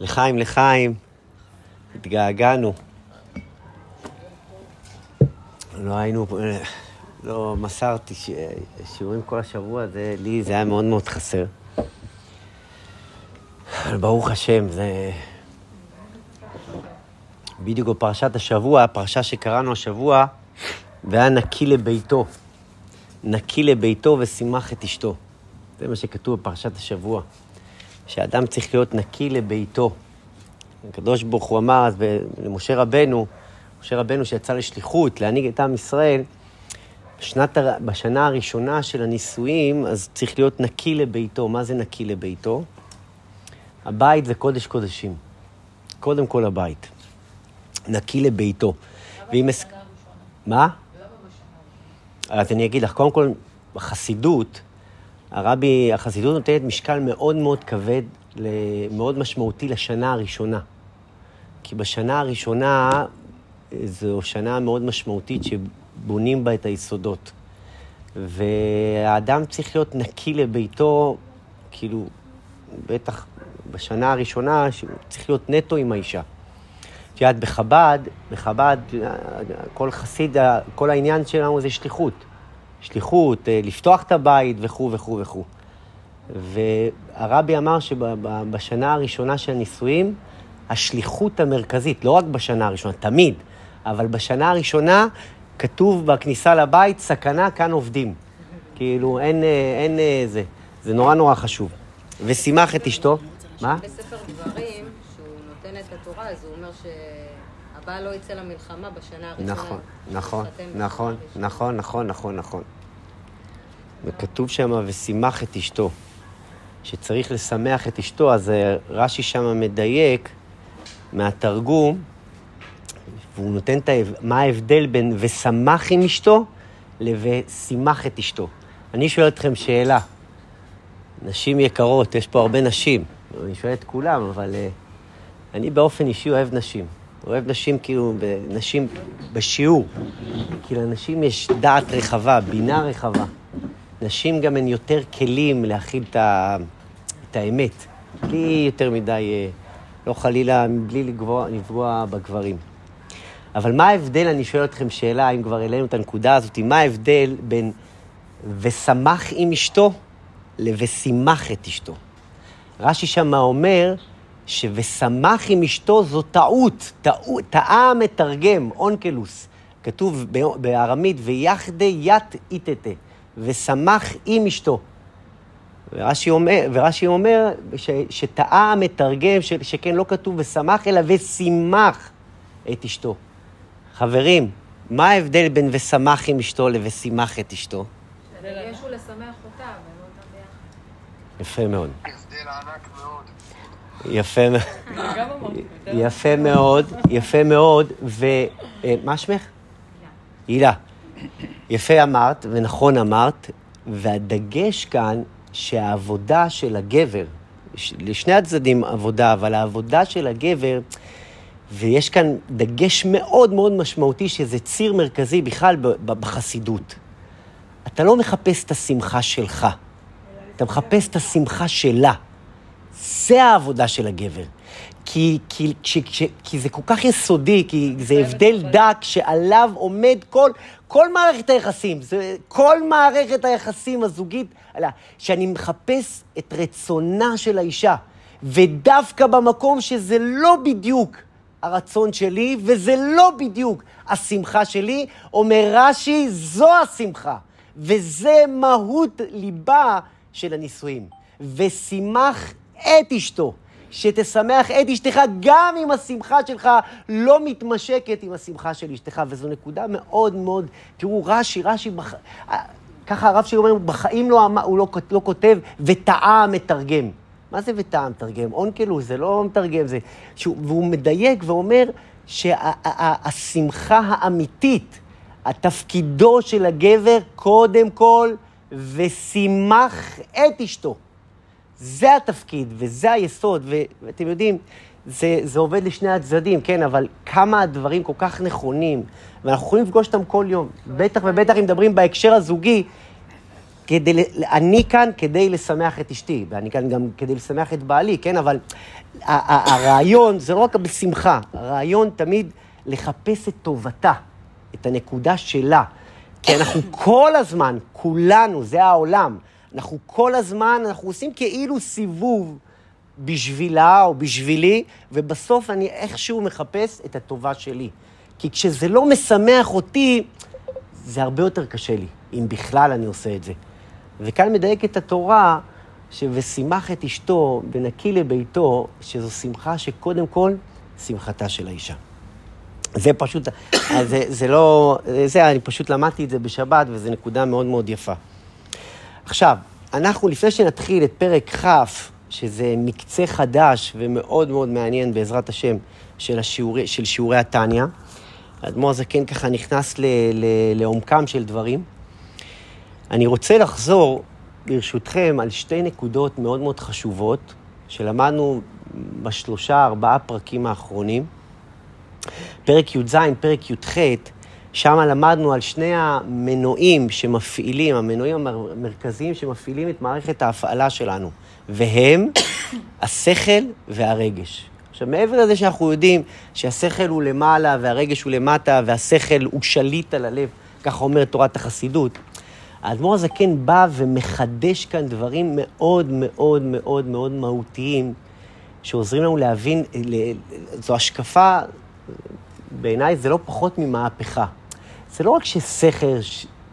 לחיים, לחיים. התגעגענו. לא היינו, לא מסרתי ש... שיעורים כל השבוע, זה, לי זה היה מאוד מאוד חסר. אבל ברוך השם, זה... בדיוק בפרשת השבוע, הפרשה שקראנו השבוע, והיה נקי לביתו. נקי לביתו ושימח את אשתו. זה מה שכתוב בפרשת השבוע. שאדם צריך להיות נקי לביתו. הקדוש ברוך הוא אמר אז למשה רבנו, משה רבנו שיצא לשליחות, להנהיג את עם ישראל, בשנת, בשנה הראשונה של הנישואים, אז צריך להיות נקי לביתו. מה זה נקי לביתו? הבית זה קודש קודשים. קודם כל הבית. נקי לביתו. ואם... מה? אז אני אגיד לך, קודם כל, בחסידות, הרבי, החסידות נותנת משקל מאוד מאוד כבד, מאוד משמעותי לשנה הראשונה. כי בשנה הראשונה זו שנה מאוד משמעותית שבונים בה את היסודות. והאדם צריך להיות נקי לביתו, כאילו, בטח בשנה הראשונה, צריך להיות נטו עם האישה. את יודעת, בחב"ד, בחב"ד, כל חסיד, כל העניין שלנו זה שליחות. שליחות, אה, לפתוח את הבית וכו' וכו' וכו'. והרבי אמר שבשנה הראשונה של הנישואים, השליחות המרכזית, לא רק בשנה הראשונה, תמיד, אבל בשנה הראשונה כתוב בכניסה לבית, סכנה, כאן עובדים. כאילו, אין, אה, אין אה, זה. זה נורא נורא חשוב. ושימח את אשתו. מה? בספר דברים, שהוא נותן את התורה, אז הוא אומר ש... הבעל לא יצא למלחמה בשנה הראשונה. נכון, נכון, נכון, נכון, נכון, נכון, נכון. וכתוב שם, ושימח את אשתו. שצריך לשמח את אשתו, אז אה, רש"י שם מדייק מהתרגום, והוא נותן את ה... מה ההבדל בין ושמח עם אשתו ל"ושימח את אשתו". אני שואל אתכם שאלה. נשים יקרות, יש פה הרבה נשים, אני שואל את כולם, אבל uh, אני באופן אישי אוהב נשים. אוהב נשים כאילו, נשים בשיעור. כי לנשים יש דעת רחבה, בינה רחבה. נשים גם הן יותר כלים להכיל את, ה... את האמת. בלי יותר מדי, אה, לא חלילה, בלי לגבוע, לפגוע בגברים. אבל מה ההבדל, אני שואל אתכם שאלה, אם כבר העלינו את הנקודה הזאת, מה ההבדל בין ושמח עם אשתו ל"ושימח את אשתו"? רש"י שמה אומר ש"ושמח עם אשתו" זו טעות, טעות, טעה מתרגם, אונקלוס. כתוב בארמית, ויחדי ית איתתה, ושמח עם אשתו. ורש"י אומר, ורש"י אומר ש, שטעה המתרגם, ש, שכן לא כתוב ושמח, אלא ושימח את אשתו. חברים, מה ההבדל בין ושמח עם אשתו ל"ושימח את אשתו"? הדגש הוא לשמח אותה, ולא אותה ביחד. יפה מאוד. הבדל ענק מאוד. יפה. יפה מאוד, יפה מאוד. ומה שמך? הילה. יפה אמרת, ונכון אמרת, והדגש כאן שהעבודה של הגבר, לשני הצדדים עבודה, אבל העבודה של הגבר, ויש כאן דגש מאוד מאוד משמעותי, שזה ציר מרכזי בכלל בחסידות. אתה לא מחפש את השמחה שלך, אתה מחפש את השמחה שלה. זה העבודה של הגבר. כי, כי, כי, כי, כי זה כל כך יסודי, כי זה הבדל דק שעליו עומד כל, כל מערכת היחסים. זה, כל מערכת היחסים הזוגית, שאני מחפש את רצונה של האישה. ודווקא במקום שזה לא בדיוק הרצון שלי, וזה לא בדיוק השמחה שלי, אומר רש"י, זו השמחה. וזה מהות ליבה של הנישואים. ושימח את אשתו. שתשמח את אשתך גם אם השמחה שלך לא מתמשקת עם השמחה של אשתך. וזו נקודה מאוד מאוד, תראו, רש"י, רש"י, בח... ככה הרב שלי אומר, בחיים לא, הוא לא, לא כותב וטעה מתרגם. מה זה וטעה מתרגם? אונקלוס, זה לא מתרגם, זה... שהוא, והוא מדייק ואומר שהשמחה שה, האמיתית, התפקידו של הגבר, קודם כל, ושימח את אשתו. זה התפקיד וזה היסוד, ואתם יודעים, זה, זה עובד לשני הצדדים, כן, אבל כמה הדברים כל כך נכונים, ואנחנו יכולים לפגוש אותם כל יום. בטח ובטח אם מדברים בהקשר הזוגי, כדי, אני כאן כדי לשמח את אשתי, ואני כאן גם כדי לשמח את בעלי, כן? אבל הרעיון זה לא רק בשמחה, הרעיון תמיד לחפש את טובתה, את הנקודה שלה. כי אנחנו כל הזמן, כולנו, זה העולם, אנחנו כל הזמן, אנחנו עושים כאילו סיבוב בשבילה או בשבילי, ובסוף אני איכשהו מחפש את הטובה שלי. כי כשזה לא משמח אותי, זה הרבה יותר קשה לי, אם בכלל אני עושה את זה. וכאן מדייקת התורה, ש"ושימח את אשתו ונקי לביתו", שזו שמחה שקודם כל, שמחתה של האישה. זה פשוט, זה, זה לא, זה, אני פשוט למדתי את זה בשבת, וזו נקודה מאוד מאוד יפה. עכשיו, אנחנו, לפני שנתחיל את פרק כ', שזה מקצה חדש ומאוד מאוד מעניין, בעזרת השם, של, השיעורי, של שיעורי התניא, האדמו"ר הזקן ככה נכנס ל, ל, לעומקם של דברים. אני רוצה לחזור, ברשותכם, על שתי נקודות מאוד מאוד חשובות, שלמדנו בשלושה, ארבעה פרקים האחרונים. פרק י"ז, פרק י"ח, שם למדנו על שני המנועים שמפעילים, המנועים המרכזיים שמפעילים את מערכת ההפעלה שלנו, והם השכל והרגש. עכשיו, מעבר לזה שאנחנו יודעים שהשכל הוא למעלה והרגש הוא למטה והשכל הוא שליט על הלב, ככה אומרת תורת החסידות, האדמו"ר הזקן בא ומחדש כאן דברים מאוד מאוד מאוד מאוד מהותיים, שעוזרים לנו להבין, זו השקפה, בעיניי זה לא פחות ממהפכה. זה לא רק ששכל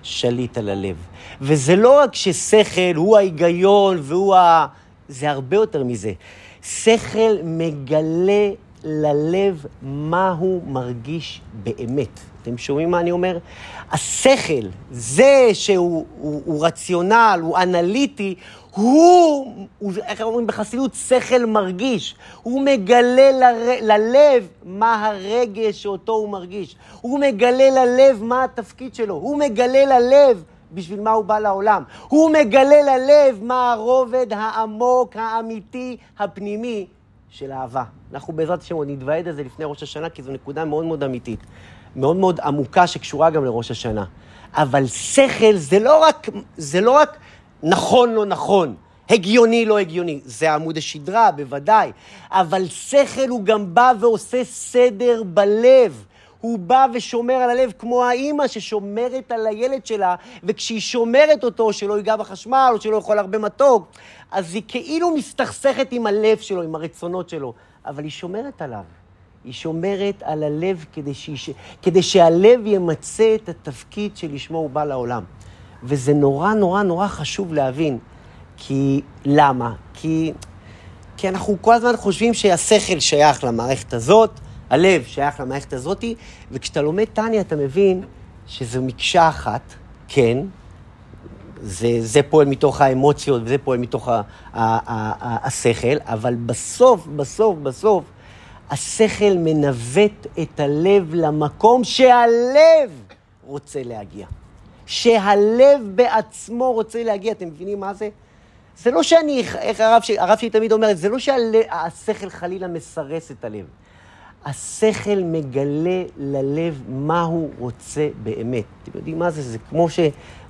שליט על הלב, וזה לא רק ששכל הוא ההיגיון והוא ה... זה הרבה יותר מזה. שכל מגלה ללב מה הוא מרגיש באמת. אתם שומעים מה אני אומר? השכל, זה שהוא הוא, הוא רציונל, הוא אנליטי, הוא, איך אומרים בחסידות, שכל מרגיש. הוא מגלה ל, ללב מה הרגש שאותו הוא מרגיש. הוא מגלה ללב מה התפקיד שלו. הוא מגלה ללב בשביל מה הוא בא לעולם. הוא מגלה ללב מה הרובד העמוק, האמיתי, הפנימי של אהבה. אנחנו בעזרת השם עוד נתוועד על זה לפני ראש השנה, כי זו נקודה מאוד מאוד אמיתית. מאוד מאוד עמוקה שקשורה גם לראש השנה. אבל שכל זה לא רק, זה לא רק נכון לא נכון, הגיוני לא הגיוני, זה עמוד השדרה, בוודאי, אבל שכל הוא גם בא ועושה סדר בלב. הוא בא ושומר על הלב כמו האימא ששומרת על הילד שלה, וכשהיא שומרת אותו, שלא ייגע בחשמל או שלא יאכול הרבה מתוק, אז היא כאילו מסתכסכת עם הלב שלו, עם הרצונות שלו, אבל היא שומרת עליו. היא שומרת על הלב כדי, שיש... כדי שהלב ימצה את התפקיד שלשמו הוא בא לעולם. וזה נורא נורא נורא חשוב להבין. כי למה? כי, כי אנחנו כל הזמן חושבים שהשכל שייך למערכת הזאת, הלב שייך למערכת הזאת, וכשאתה לומד טניה אתה מבין שזו מקשה אחת, כן, זה, זה פועל מתוך האמוציות וזה פועל מתוך ה, ה, ה, ה, השכל, אבל בסוף, בסוף, בסוף, השכל מנווט את הלב למקום שהלב רוצה להגיע. שהלב בעצמו רוצה להגיע. אתם מבינים מה זה? זה לא שאני, איך הרב, הרב שלי תמיד אומר, זה לא שהשכל חלילה מסרס את הלב. השכל מגלה ללב מה הוא רוצה באמת. אתם יודעים מה זה? זה כמו, ש,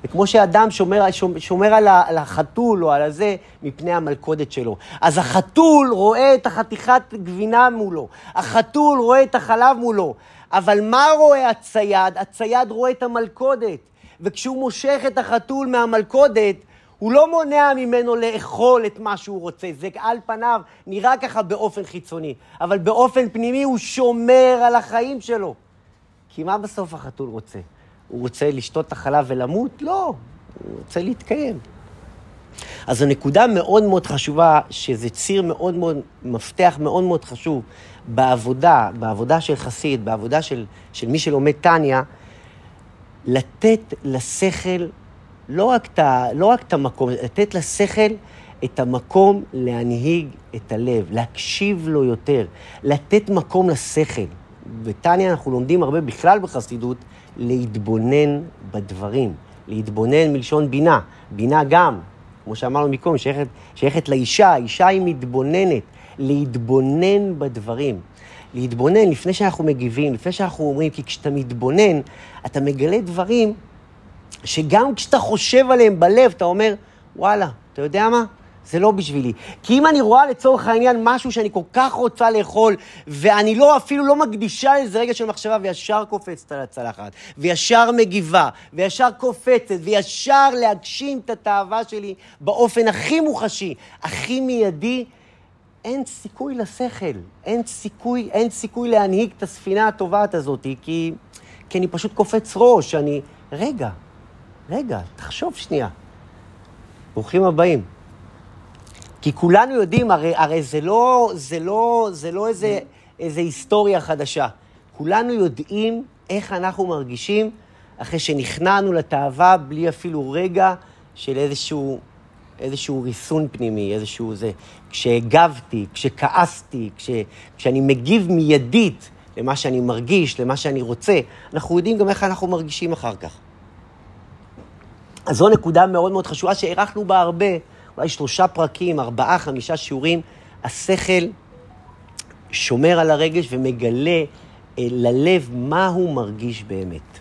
זה כמו שאדם שומר, שומר על, ה, על החתול או על הזה מפני המלכודת שלו. אז החתול רואה את החתיכת גבינה מולו, החתול רואה את החלב מולו, אבל מה רואה הצייד? הצייד רואה את המלכודת. וכשהוא מושך את החתול מהמלכודת, הוא לא מונע ממנו לאכול את מה שהוא רוצה. זה על פניו נראה ככה באופן חיצוני, אבל באופן פנימי הוא שומר על החיים שלו. כי מה בסוף החתול רוצה? הוא רוצה לשתות את החלב ולמות? לא, הוא רוצה להתקיים. אז זו נקודה מאוד מאוד חשובה, שזה ציר מאוד מאוד, מפתח מאוד מאוד חשוב בעבודה, בעבודה של חסיד, בעבודה של, של מי שלומד טניה, לתת לשכל לא רק, את, לא רק את המקום, לתת לשכל את המקום להנהיג את הלב, להקשיב לו יותר, לתת מקום לשכל. בטניה אנחנו לומדים הרבה בכלל בחסידות, להתבונן בדברים. להתבונן מלשון בינה. בינה גם, כמו שאמרנו מקודם, שייכת, שייכת לאישה, האישה היא מתבוננת. להתבונן בדברים. להתבונן לפני שאנחנו מגיבים, לפני שאנחנו אומרים, כי כשאתה מתבונן, אתה מגלה דברים שגם כשאתה חושב עליהם בלב, אתה אומר, וואלה, אתה יודע מה? זה לא בשבילי. כי אם אני רואה לצורך העניין משהו שאני כל כך רוצה לאכול, ואני לא, אפילו לא מקדישה לזה רגע של מחשבה, וישר קופצת על הצלחת, וישר מגיבה, וישר קופצת, וישר להגשים את התאווה שלי באופן הכי מוחשי, הכי מיידי, אין סיכוי לשכל, אין סיכוי, אין סיכוי להנהיג את הספינה הטובעת הזאת, כי, כי אני פשוט קופץ ראש, אני... רגע, רגע, תחשוב שנייה. ברוכים הבאים. כי כולנו יודעים, הרי, הרי זה לא, זה לא, זה לא איזה, איזה היסטוריה חדשה. כולנו יודעים איך אנחנו מרגישים אחרי שנכנענו לתאווה בלי אפילו רגע של איזשהו, איזשהו ריסון פנימי, איזשהו זה. כשהגבתי, כשכעסתי, כש, כשאני מגיב מיידית למה שאני מרגיש, למה שאני רוצה, אנחנו יודעים גם איך אנחנו מרגישים אחר כך. אז זו נקודה מאוד מאוד חשובה שהארכנו בה הרבה. אולי שלושה פרקים, ארבעה, חמישה שיעורים, השכל שומר על הרגש ומגלה אה, ללב מה הוא מרגיש באמת.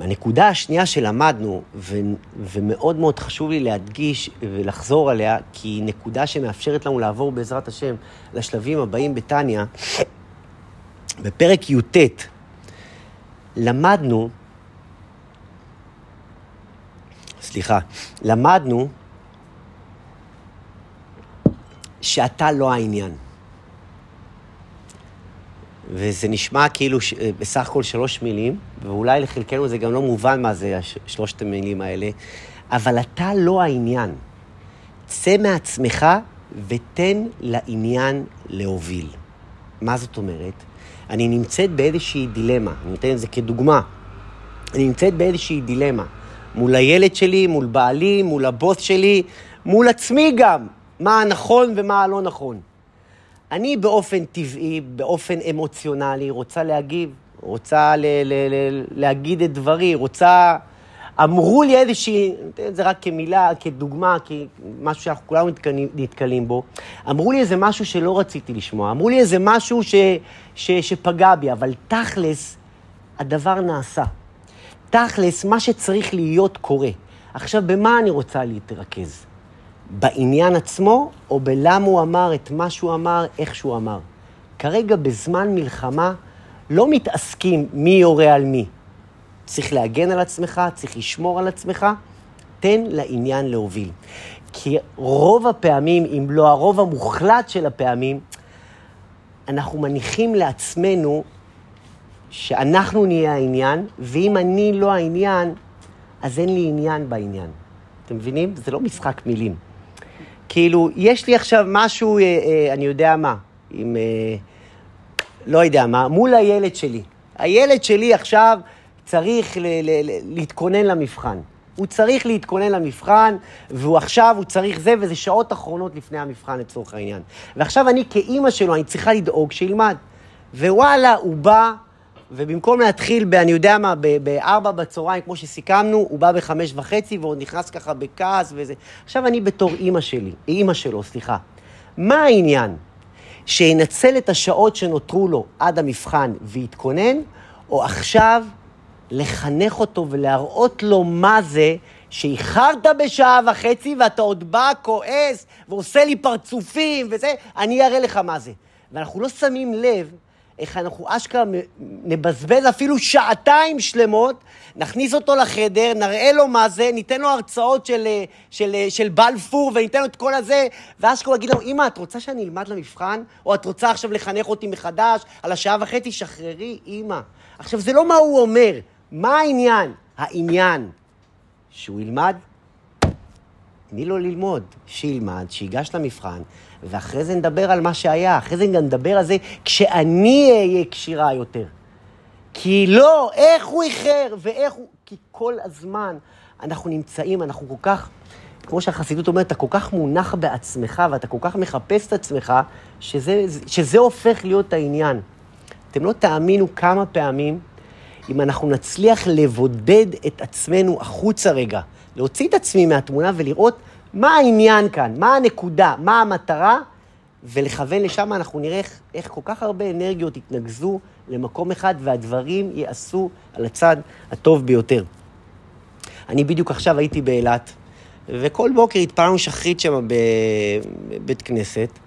הנקודה השנייה שלמדנו, ו- ומאוד מאוד חשוב לי להדגיש ולחזור עליה, כי היא נקודה שמאפשרת לנו לעבור בעזרת השם לשלבים הבאים בתניא, בפרק י"ט למדנו סליחה, למדנו שאתה לא העניין. וזה נשמע כאילו ש... בסך הכל שלוש מילים, ואולי לחלקנו זה גם לא מובן מה זה שלושת המילים האלה, אבל אתה לא העניין. צא מעצמך ותן לעניין להוביל. מה זאת אומרת? אני נמצאת באיזושהי דילמה, אני נותן את זה כדוגמה. אני נמצאת באיזושהי דילמה. מול הילד שלי, מול בעלי, מול הבוס שלי, מול עצמי גם, מה הנכון ומה הלא נכון. אני באופן טבעי, באופן אמוציונלי, רוצה להגיב, רוצה ל- ל- ל- להגיד את דברי, רוצה... אמרו לי איזושהי, זה רק כמילה, כדוגמה, כמשהו שאנחנו כולנו נתקלים, נתקלים בו, אמרו לי איזה משהו שלא רציתי לשמוע, אמרו לי איזה משהו ש, ש, שפגע בי, אבל תכלס, הדבר נעשה. תכלס, מה שצריך להיות קורה. עכשיו, במה אני רוצה להתרכז? בעניין עצמו, או בלמה הוא אמר את מה שהוא אמר, איך שהוא אמר? כרגע, בזמן מלחמה, לא מתעסקים מי יורה על מי. צריך להגן על עצמך, צריך לשמור על עצמך, תן לעניין להוביל. כי רוב הפעמים, אם לא הרוב המוחלט של הפעמים, אנחנו מניחים לעצמנו שאנחנו נהיה העניין, ואם אני לא העניין, אז אין לי עניין בעניין. אתם מבינים? זה לא משחק מילים. כאילו, יש לי עכשיו משהו, אה, אה, אני יודע מה, עם... אה, לא יודע מה, מול הילד שלי. הילד שלי עכשיו צריך ל- ל- ל- להתכונן למבחן. הוא צריך להתכונן למבחן, והוא עכשיו, הוא צריך זה, וזה שעות אחרונות לפני המבחן לצורך העניין. ועכשיו אני כאימא שלו, אני צריכה לדאוג שילמד. ווואלה, הוא בא... ובמקום להתחיל, ב, אני יודע מה, בארבע בצהריים, כמו שסיכמנו, הוא בא בחמש וחצי ועוד נכנס ככה בכעס וזה. עכשיו אני בתור אימא שלי, אימא שלו, סליחה. מה העניין? שינצל את השעות שנותרו לו עד המבחן ויתכונן, או עכשיו לחנך אותו ולהראות לו מה זה שאיחרת בשעה וחצי ואתה עוד בא כועס ועושה לי פרצופים וזה, אני אראה לך מה זה. ואנחנו לא שמים לב איך אנחנו אשכרה נבזבז אפילו שעתיים שלמות, נכניס אותו לחדר, נראה לו מה זה, ניתן לו הרצאות של, של, של בלפור וניתן לו את כל הזה, ואשכרה יגיד לו, אמא, את רוצה שאני אלמד למבחן? או את רוצה עכשיו לחנך אותי מחדש על השעה וחצי? שחררי, אמא. עכשיו, זה לא מה הוא אומר, מה העניין? העניין שהוא ילמד, תני לו ללמוד, שילמד, שיגש למבחן, ואחרי זה נדבר על מה שהיה, אחרי זה גם נדבר על זה כשאני אהיה כשירה יותר. כי לא, איך הוא איחר, ואיך הוא... כי כל הזמן אנחנו נמצאים, אנחנו כל כך, כמו שהחסידות אומרת, אתה כל כך מונח בעצמך, ואתה כל כך מחפש את עצמך, שזה, שזה הופך להיות העניין. אתם לא תאמינו כמה פעמים, אם אנחנו נצליח לבודד את עצמנו החוצה רגע, להוציא את עצמי מהתמונה ולראות מה העניין כאן, מה הנקודה, מה המטרה, ולכוון לשם, אנחנו נראה איך, איך כל כך הרבה אנרגיות יתנקזו למקום אחד, והדברים ייעשו על הצד הטוב ביותר. אני בדיוק עכשיו הייתי באילת, וכל בוקר התפעלנו שחרית שם בבית כנסת,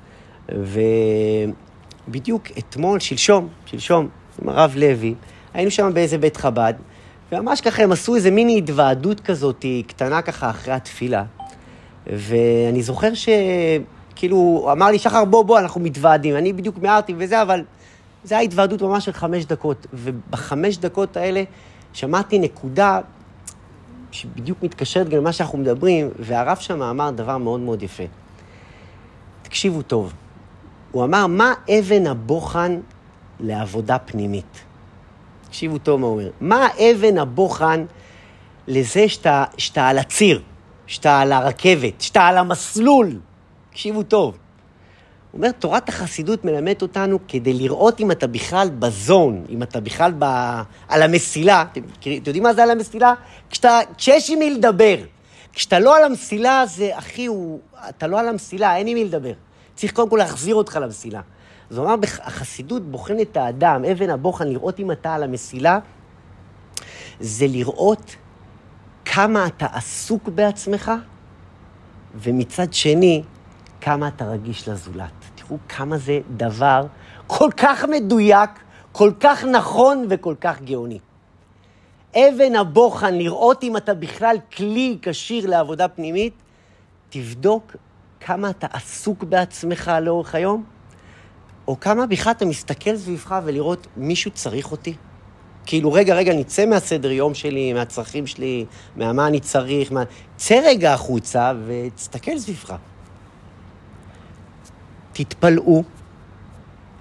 ובדיוק אתמול, שלשום, שלשום, עם הרב לוי, היינו שם באיזה בית חב"ד, וממש ככה הם עשו איזה מיני התוועדות כזאת, קטנה ככה אחרי התפילה. ואני זוכר שכאילו, אמר לי, שחר, בוא, בוא, אנחנו מתוועדים. אני בדיוק מיהרתי וזה, אבל זו הייתה התוועדות ממש של חמש דקות. ובחמש דקות האלה שמעתי נקודה שבדיוק מתקשרת גם למה שאנחנו מדברים, והרב שם אמר דבר מאוד מאוד יפה. תקשיבו טוב. הוא אמר, מה אבן הבוחן לעבודה פנימית? תקשיבו טוב מה הוא אומר. מה אבן הבוחן לזה שאתה, שאתה על הציר, שאתה על הרכבת, שאתה על המסלול? תקשיבו טוב. הוא אומר, תורת החסידות מלמדת אותנו כדי לראות אם אתה בכלל בזון, אם אתה בכלל ב... על המסילה. אתם, אתם יודעים מה זה על המסילה? כשאתה, כשיש עם מי לדבר. כשאתה לא על המסילה, זה, אחי, הוא, אתה לא על המסילה, אין עם מי לדבר. צריך קודם כל להחזיר אותך למסילה. הוא אמר, החסידות בוחנת את האדם, אבן הבוחן, לראות אם אתה על המסילה, זה לראות כמה אתה עסוק בעצמך, ומצד שני, כמה אתה רגיש לזולת. תראו כמה זה דבר כל כך מדויק, כל כך נכון וכל כך גאוני. אבן הבוחן, לראות אם אתה בכלל כלי כשיר לעבודה פנימית, תבדוק כמה אתה עסוק בעצמך לאורך היום, או כמה בכלל אתה מסתכל סביבך ולראות, מישהו צריך אותי? כאילו, רגע, רגע, נצא מהסדר יום שלי, מהצרכים שלי, מהמה אני צריך, מה... צא רגע החוצה ותסתכל סביבך. תתפלאו,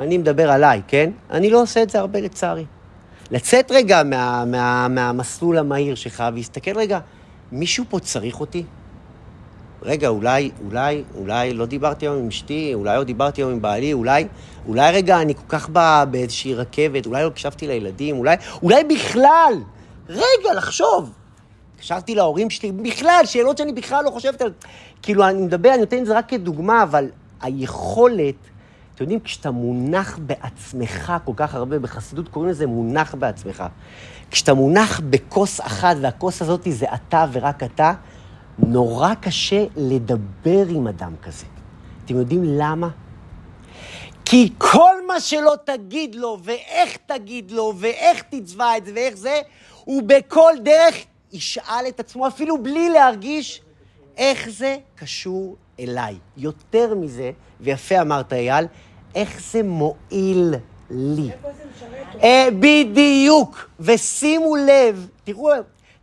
אני מדבר עליי, כן? אני לא עושה את זה הרבה לצערי. לצאת רגע מה, מה, מהמסלול המהיר שלך ולהסתכל רגע, מישהו פה צריך אותי? רגע, אולי, אולי, אולי לא דיברתי היום עם אשתי, אולי לא דיברתי היום עם בעלי, אולי, אולי רגע, אני כל כך בא באיזושהי רכבת, אולי לא הקשבתי לילדים, אולי, אולי בכלל, רגע, לחשוב. התקשרתי להורים שלי, בכלל, שאלות שאני בכלל לא חושבת על... כאילו, אני מדבר, אני נותן את זה רק כדוגמה, אבל היכולת, אתם יודעים, כשאתה מונח בעצמך כל כך הרבה, בחסידות קוראים לזה מונח בעצמך. כשאתה מונח בכוס אחת, והכוס הזאת זה אתה ורק אתה, נורא קשה לדבר עם אדם כזה. אתם יודעים למה? כי כל מה שלא תגיד לו, ואיך תגיד לו, ואיך תצבע את זה, ואיך זה, הוא בכל דרך ישאל את עצמו, אפילו בלי להרגיש, איך זה קשור אליי. יותר מזה, ויפה אמרת אייל, איך זה מועיל לי. איפה זה משרת אה, בדיוק. ושימו לב, תראו,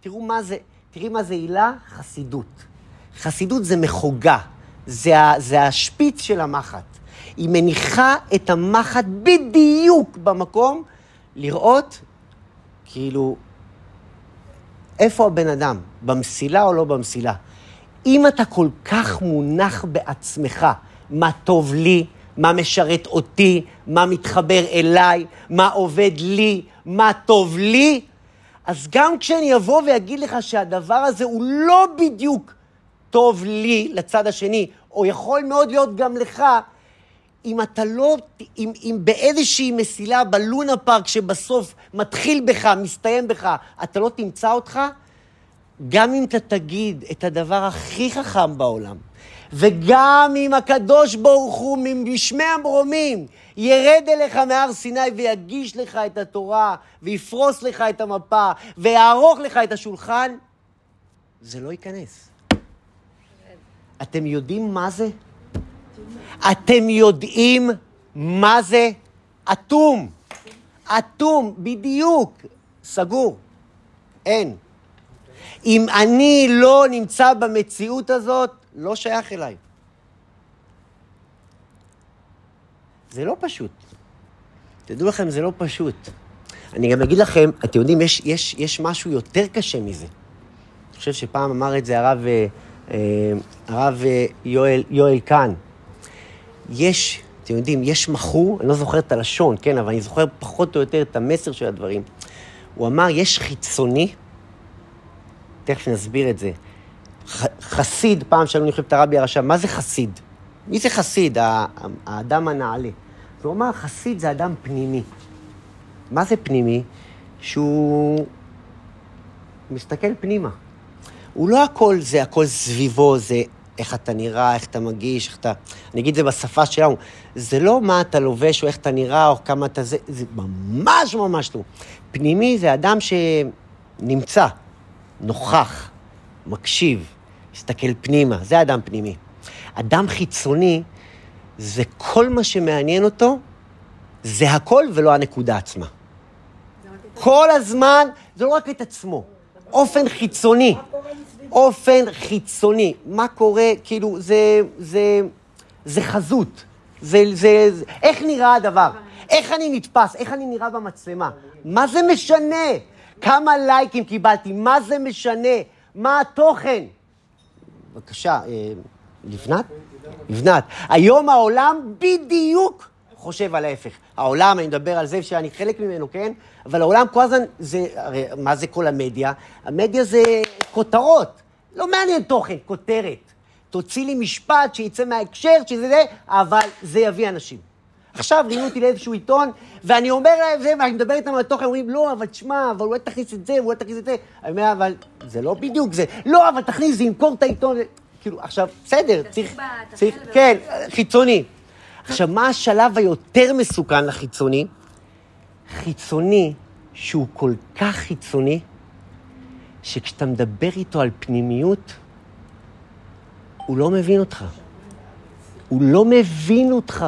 תראו מה זה, תראי מה זה הילה? חסידות. חסידות זה מחוגה, זה, זה השפיץ של המחט. היא מניחה את המחט בדיוק במקום לראות, כאילו, איפה הבן אדם, במסילה או לא במסילה. אם אתה כל כך מונח בעצמך, מה טוב לי, מה משרת אותי, מה מתחבר אליי, מה עובד לי, מה טוב לי, אז גם כשאני אבוא ואגיד לך שהדבר הזה הוא לא בדיוק טוב לי לצד השני, או יכול מאוד להיות גם לך, אם אתה לא, אם, אם באיזושהי מסילה בלונה פארק שבסוף מתחיל בך, מסתיים בך, אתה לא תמצא אותך, גם אם אתה תגיד את הדבר הכי חכם בעולם, וגם אם הקדוש ברוך הוא משמי המרומים ירד אליך מהר סיני ויגיש לך את התורה, ויפרוס לך את המפה, ויערוך לך את השולחן, זה לא ייכנס. אתם יודעים מה זה? אתם יודעים מה זה? אטום. אטום, בדיוק. סגור. אין. אם אני לא נמצא במציאות הזאת, לא שייך אליי. זה לא פשוט. תדעו לכם, זה לא פשוט. אני גם אגיד לכם, אתם יודעים, יש, יש, יש משהו יותר קשה מזה. אני חושב שפעם אמר את זה הרב, אה, אה הרב אה, יואל, יואל קאן. יש, אתם יודעים, יש מכור, אני לא זוכר את הלשון, כן, אבל אני זוכר פחות או יותר את המסר של הדברים. הוא אמר, יש חיצוני, תכף נסביר את זה. ח, חסיד, פעם שאלו אני חושב את הרבי הרשם, מה זה חסיד? מי זה חסיד? האדם הנעלה. הוא אמר, חסיד זה אדם פנימי. מה זה פנימי? שהוא מסתכל פנימה. הוא לא הכל זה, הכל סביבו, זה איך אתה נראה, איך אתה מגיש, איך אתה... אני אגיד את זה בשפה שלנו. זה לא מה אתה לובש או איך אתה נראה או כמה אתה זה, זה ממש ממש לא. פנימי זה אדם שנמצא, נוכח, מקשיב, מסתכל פנימה, זה אדם פנימי. אדם חיצוני זה כל מה שמעניין אותו, זה הכל ולא הנקודה עצמה. כל הזמן, זה לא רק את עצמו, אופן חיצוני. אופן חיצוני. מה קורה, כאילו, זה, זה, זה חזות. זה, זה, זה, איך נראה הדבר? איך אני נתפס? איך אני נראה במצלמה? מה זה משנה? כמה לייקים קיבלתי? מה זה משנה? מה התוכן? בבקשה, אה, לבנת? לבנת. היום העולם בדיוק חושב על ההפך. העולם, אני מדבר על זה שאני חלק ממנו, כן? אבל העולם כל הזמן, זה, הרי מה זה כל המדיה? המדיה זה כותרות. לא מעניין תוכן, כותרת. תוציא לי משפט שיצא מההקשר, שזה זה, אבל זה יביא אנשים. עכשיו ראיינו אותי לאיזשהו עיתון, ואני אומר להם זה, ואני מדבר איתם על התוכן, אומרים, לא, אבל תשמע, אבל אולי תכניס את זה, אולי תכניס את זה. אני אומר, אבל זה לא בדיוק זה. לא, אבל תכניס, זה ימכור את העיתון. כאילו, עכשיו, בסדר, צריך, צריך, כן, חיצוני. עכשיו, מה השלב היותר מסוכן לחיצוני? חיצוני שהוא כל כך חיצוני, שכשאתה מדבר איתו על פנימיות, הוא לא מבין אותך. הוא לא מבין אותך.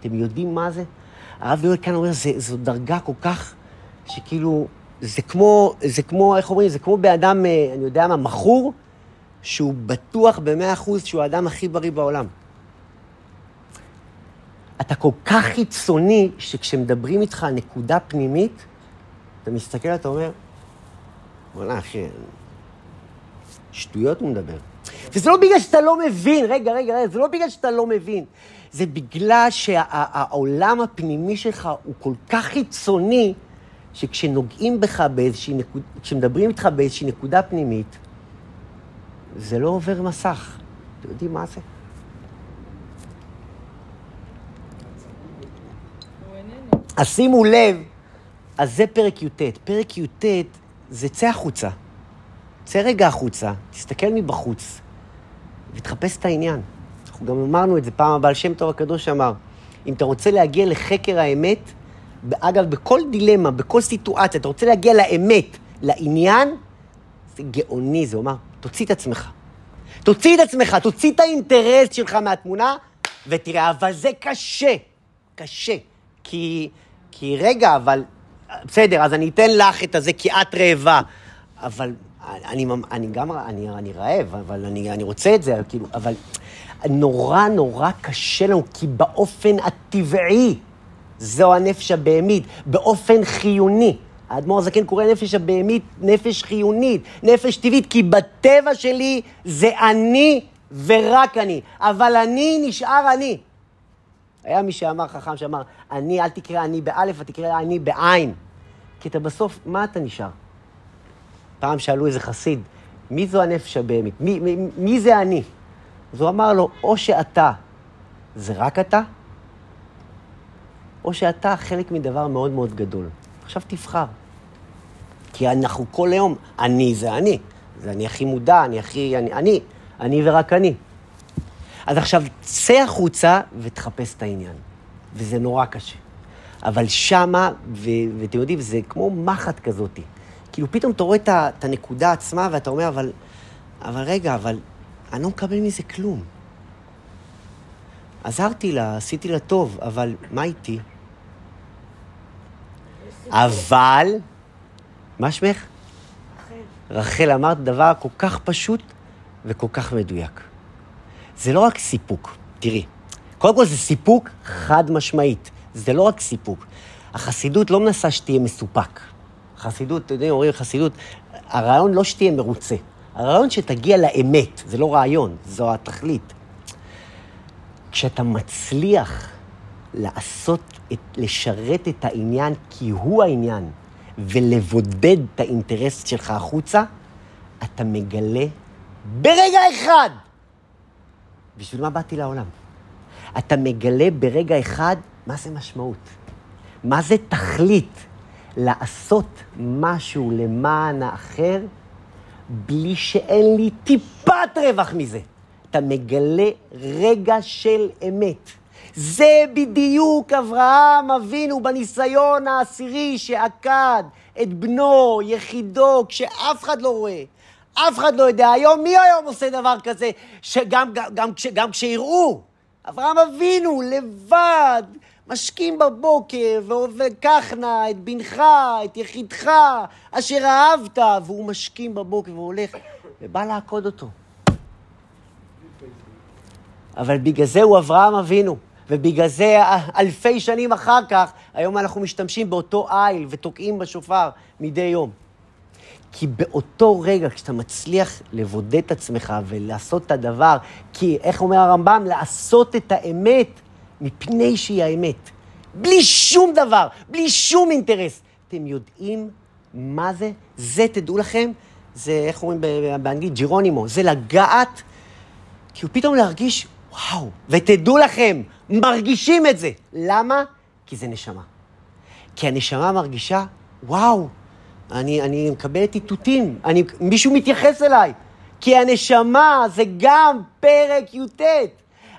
אתם יודעים מה זה? הרב יואל כאן אומר, זו דרגה כל כך, שכאילו, זה כמו, זה כמו, איך אומרים, זה כמו באדם, אה, אני יודע מה, מכור, שהוא בטוח במאה אחוז שהוא האדם הכי בריא בעולם. אתה כל כך חיצוני, שכשמדברים איתך על נקודה פנימית, אתה מסתכל, אתה אומר, בוא'נה, אחי, שטויות הוא מדבר. וזה לא בגלל שאתה לא מבין, רגע, רגע, רגע, זה לא בגלל שאתה לא מבין. זה בגלל שהעולם שה- הפנימי שלך הוא כל כך חיצוני, שכשנוגעים בך באיזושהי נקודה, כשמדברים איתך באיזושהי נקודה פנימית, זה לא עובר מסך. אתם יודעים מה זה? אז שימו לב, אז זה פרק י"ט. פרק י"ט זה צא החוצה. צא רגע החוצה, תסתכל מבחוץ, ותחפש את העניין. אנחנו גם אמרנו את זה פעם, הבעל שם טוב הקדוש אמר, אם אתה רוצה להגיע לחקר האמת, אגב, בכל דילמה, בכל סיטואציה, אתה רוצה להגיע לאמת, לעניין, זה גאוני, זה אומר, תוציא את עצמך. תוציא את עצמך, תוציא את האינטרס שלך מהתמונה, ותראה, אבל זה קשה, קשה. כי, כי רגע, אבל בסדר, אז אני אתן לך את הזה כי את רעבה, אבל אני, אני גם, אני, אני רעב, אבל אני, אני רוצה את זה, כאילו, אבל נורא נורא קשה לנו, כי באופן הטבעי, זו הנפש הבהמית, באופן חיוני. האדמו"ר הזקן קורא נפש הבהמית נפש חיונית, נפש טבעית, כי בטבע שלי זה אני ורק אני, אבל אני נשאר אני. היה מי שאמר, חכם שאמר, אני, אל תקרא אני באלף, אל תקרא אני בעין. כי אתה בסוף, מה אתה נשאר? פעם שאלו איזה חסיד, מי זו הנפש הבהמית? מי, מי, מי זה אני? אז הוא אמר לו, או שאתה זה רק אתה, או שאתה חלק מדבר מאוד מאוד גדול. עכשיו תבחר. כי אנחנו כל היום, אני זה אני. זה אני הכי מודע, אני הכי... אני, אני, אני ורק אני. אז עכשיו, צא החוצה ותחפש את העניין. וזה נורא קשה. אבל שמה, ו- ואתם יודעים, זה כמו מחט כזאת. כאילו, פתאום אתה רואה את, הנקודה עצמה, ואתה אומר, אבל, אבל רגע, אבל אני לא מקבל מזה כלום. עזרתי לה, עשיתי לה טוב, אבל מה איתי? אבל, מה שמך? רחל. רחל, אמרת דבר כל כך פשוט וכל כך מדויק. זה לא רק סיפוק, תראי. קודם כל זה סיפוק חד משמעית. זה לא רק סיפוק. החסידות לא מנסה שתהיה מסופק. חסידות, אתם יודעים, אומרים חסידות, הרעיון לא שתהיה מרוצה. הרעיון שתגיע לאמת, זה לא רעיון, זו התכלית. כשאתה מצליח לעשות, את, לשרת את העניין כי הוא העניין, ולבודד את האינטרס שלך החוצה, אתה מגלה ברגע אחד בשביל מה באתי לעולם. אתה מגלה ברגע אחד מה זה משמעות, מה זה תכלית. לעשות משהו למען האחר, בלי שאין לי טיפת רווח מזה. אתה מגלה רגע של אמת. זה בדיוק אברהם אבינו בניסיון העשירי שעקד את בנו, יחידו, כשאף אחד לא רואה. אף אחד לא יודע. היום, מי היום עושה דבר כזה, שגם גם, גם, גם כשיראו? אברהם אבינו, לבד, משכים בבוקר, וקח נא את בנך, את יחידך, אשר אהבת, והוא משכים בבוקר והולך, ובא לעקוד אותו. אבל בגלל זה הוא אברהם אבינו, ובגלל זה אלפי שנים אחר כך, היום אנחנו משתמשים באותו איל ותוקעים בשופר מדי יום. כי באותו רגע, כשאתה מצליח לבודד את עצמך ולעשות את הדבר, כי איך אומר הרמב"ם? לעשות את האמת מפני שהיא האמת. בלי שום דבר, בלי שום אינטרס. אתם יודעים מה זה? זה, תדעו לכם, זה, איך אומרים באנגלית? ג'ירונימו. זה לגעת, כאילו פתאום להרגיש, וואו. ותדעו לכם, מרגישים את זה. למה? כי זה נשמה. כי הנשמה מרגישה, וואו, אני, אני מקבלת איתותים, אני, מישהו מתייחס אליי. כי הנשמה זה גם פרק י"ט.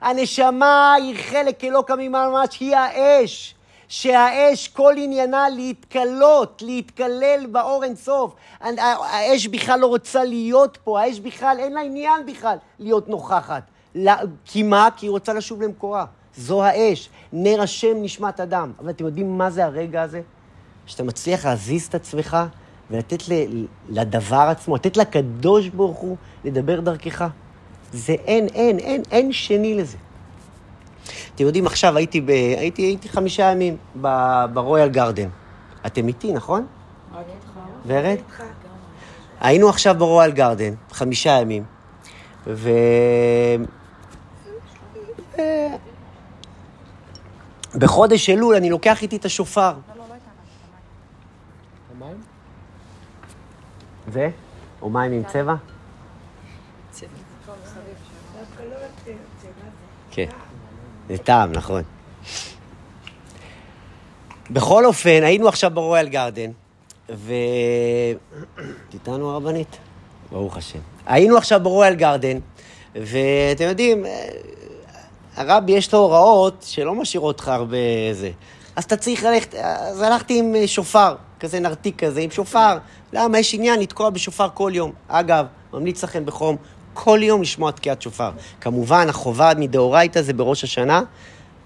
הנשמה היא חלק אלוקא ממש, היא האש. שהאש כל עניינה להתקלות, להתקלל באור אינסוף. האש בכלל לא רוצה להיות פה, האש בכלל, אין לה עניין בכלל להיות נוכחת. כי מה? כי היא רוצה לשוב למקורה. זו האש, נר השם נשמת אדם. אבל אתם יודעים מה זה הרגע הזה? שאתה מצליח להזיז את עצמך ולתת לדבר עצמו, לתת לקדוש ברוך הוא לדבר דרכך. זה אין, אין, אין, אין שני לזה. אתם יודעים, עכשיו הייתי, ב, הייתי, הייתי חמישה ימים ברויאל גרדן. אתם איתי, נכון? ורד? היינו עכשיו ברויאל גרדן, חמישה ימים, ו... בחודש אלול אני לוקח איתי את השופר. ו? או מים עם צבע? כן, זה טעם, נכון. בכל אופן, היינו עכשיו ברויאל גרדן, ו... איתנו הרבנית? ברוך השם. היינו עכשיו ברויאל גרדן, ואתם יודעים, הרבי יש לו הוראות שלא משאירות אותך הרבה זה. אז אתה צריך ללכת, אז הלכתי עם שופר, כזה נרתיק כזה, עם שופר. למה? יש עניין לתקוע בשופר כל יום. אגב, ממליץ לכם בחום, כל יום לשמוע תקיעת שופר. כמובן, החובה מדאורייתא זה בראש השנה,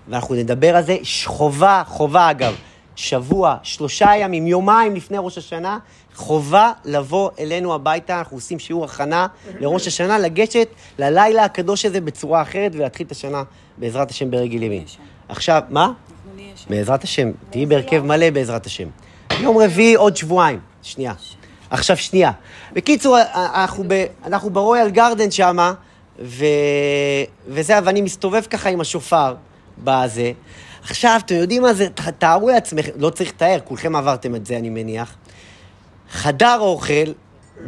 ואנחנו נדבר על זה. חובה, חובה אגב, שבוע, שלושה ימים, יומיים לפני ראש השנה, חובה לבוא אלינו הביתה, אנחנו עושים שיעור הכנה לראש השנה, לגשת ללילה הקדוש הזה בצורה אחרת ולהתחיל את השנה בעזרת השם ברגל ימין. עכשיו, מה? בעזרת השם, תהיי בהרכב מלא בעזרת השם. יום רביעי עוד שבועיים. שנייה. עכשיו שנייה. בקיצור, אנחנו, ב, אנחנו ברויאל גרדן שמה, ו, וזה, ואני מסתובב ככה עם השופר בזה. עכשיו, אתם יודעים מה זה? תארו לעצמכם, לא צריך לתאר, כולכם עברתם את זה, אני מניח. חדר אוכל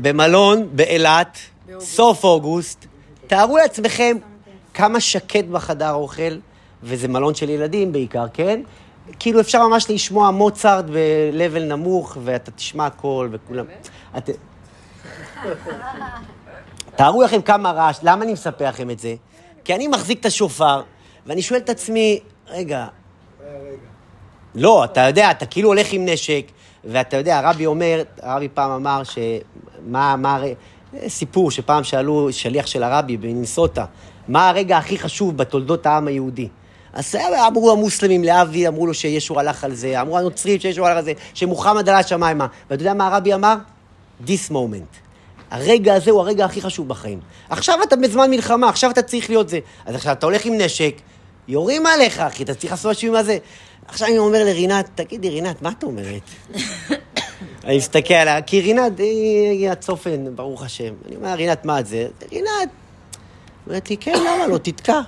במלון באילת, סוף אוגוסט. תארו לעצמכם כמה שקט בחדר אוכל, וזה מלון של ילדים בעיקר, כן? כאילו אפשר ממש לשמוע מוצרט ב-level נמוך, ואתה תשמע הכל, וכולם... את... תארו לכם כמה רעש, למה אני מספר לכם את זה? כי אני מחזיק את השופר, ואני שואל את עצמי, רגע, לא, אתה יודע, אתה כאילו הולך עם נשק, ואתה יודע, הרבי אומר, הרבי פעם אמר ש... מה, מה, סיפור שפעם שאלו שליח של הרבי בניסוטה, מה הרגע הכי חשוב בתולדות העם היהודי? אז אמרו המוסלמים להבדיל, אמרו לו שישו הלך על זה, אמרו הנוצרים שישו הלך על זה, שמוחמד עלה השמיימה. ואתה יודע מה הרבי אמר? This moment. הרגע הזה הוא הרגע הכי חשוב בחיים. עכשיו אתה בזמן מלחמה, עכשיו אתה צריך להיות זה. אז עכשיו אתה הולך עם נשק, יורים עליך, אחי, אתה צריך לעשות משהו עם הזה. עכשיו אני אומר לרינת, תגידי, רינת, מה את אומרת? אני מסתכל עליה, כי רינת היא הצופן, ברוך השם. אני אומר, רינת, מה את זה? רינת, אומרת לי, כן, למה לא, תתקע.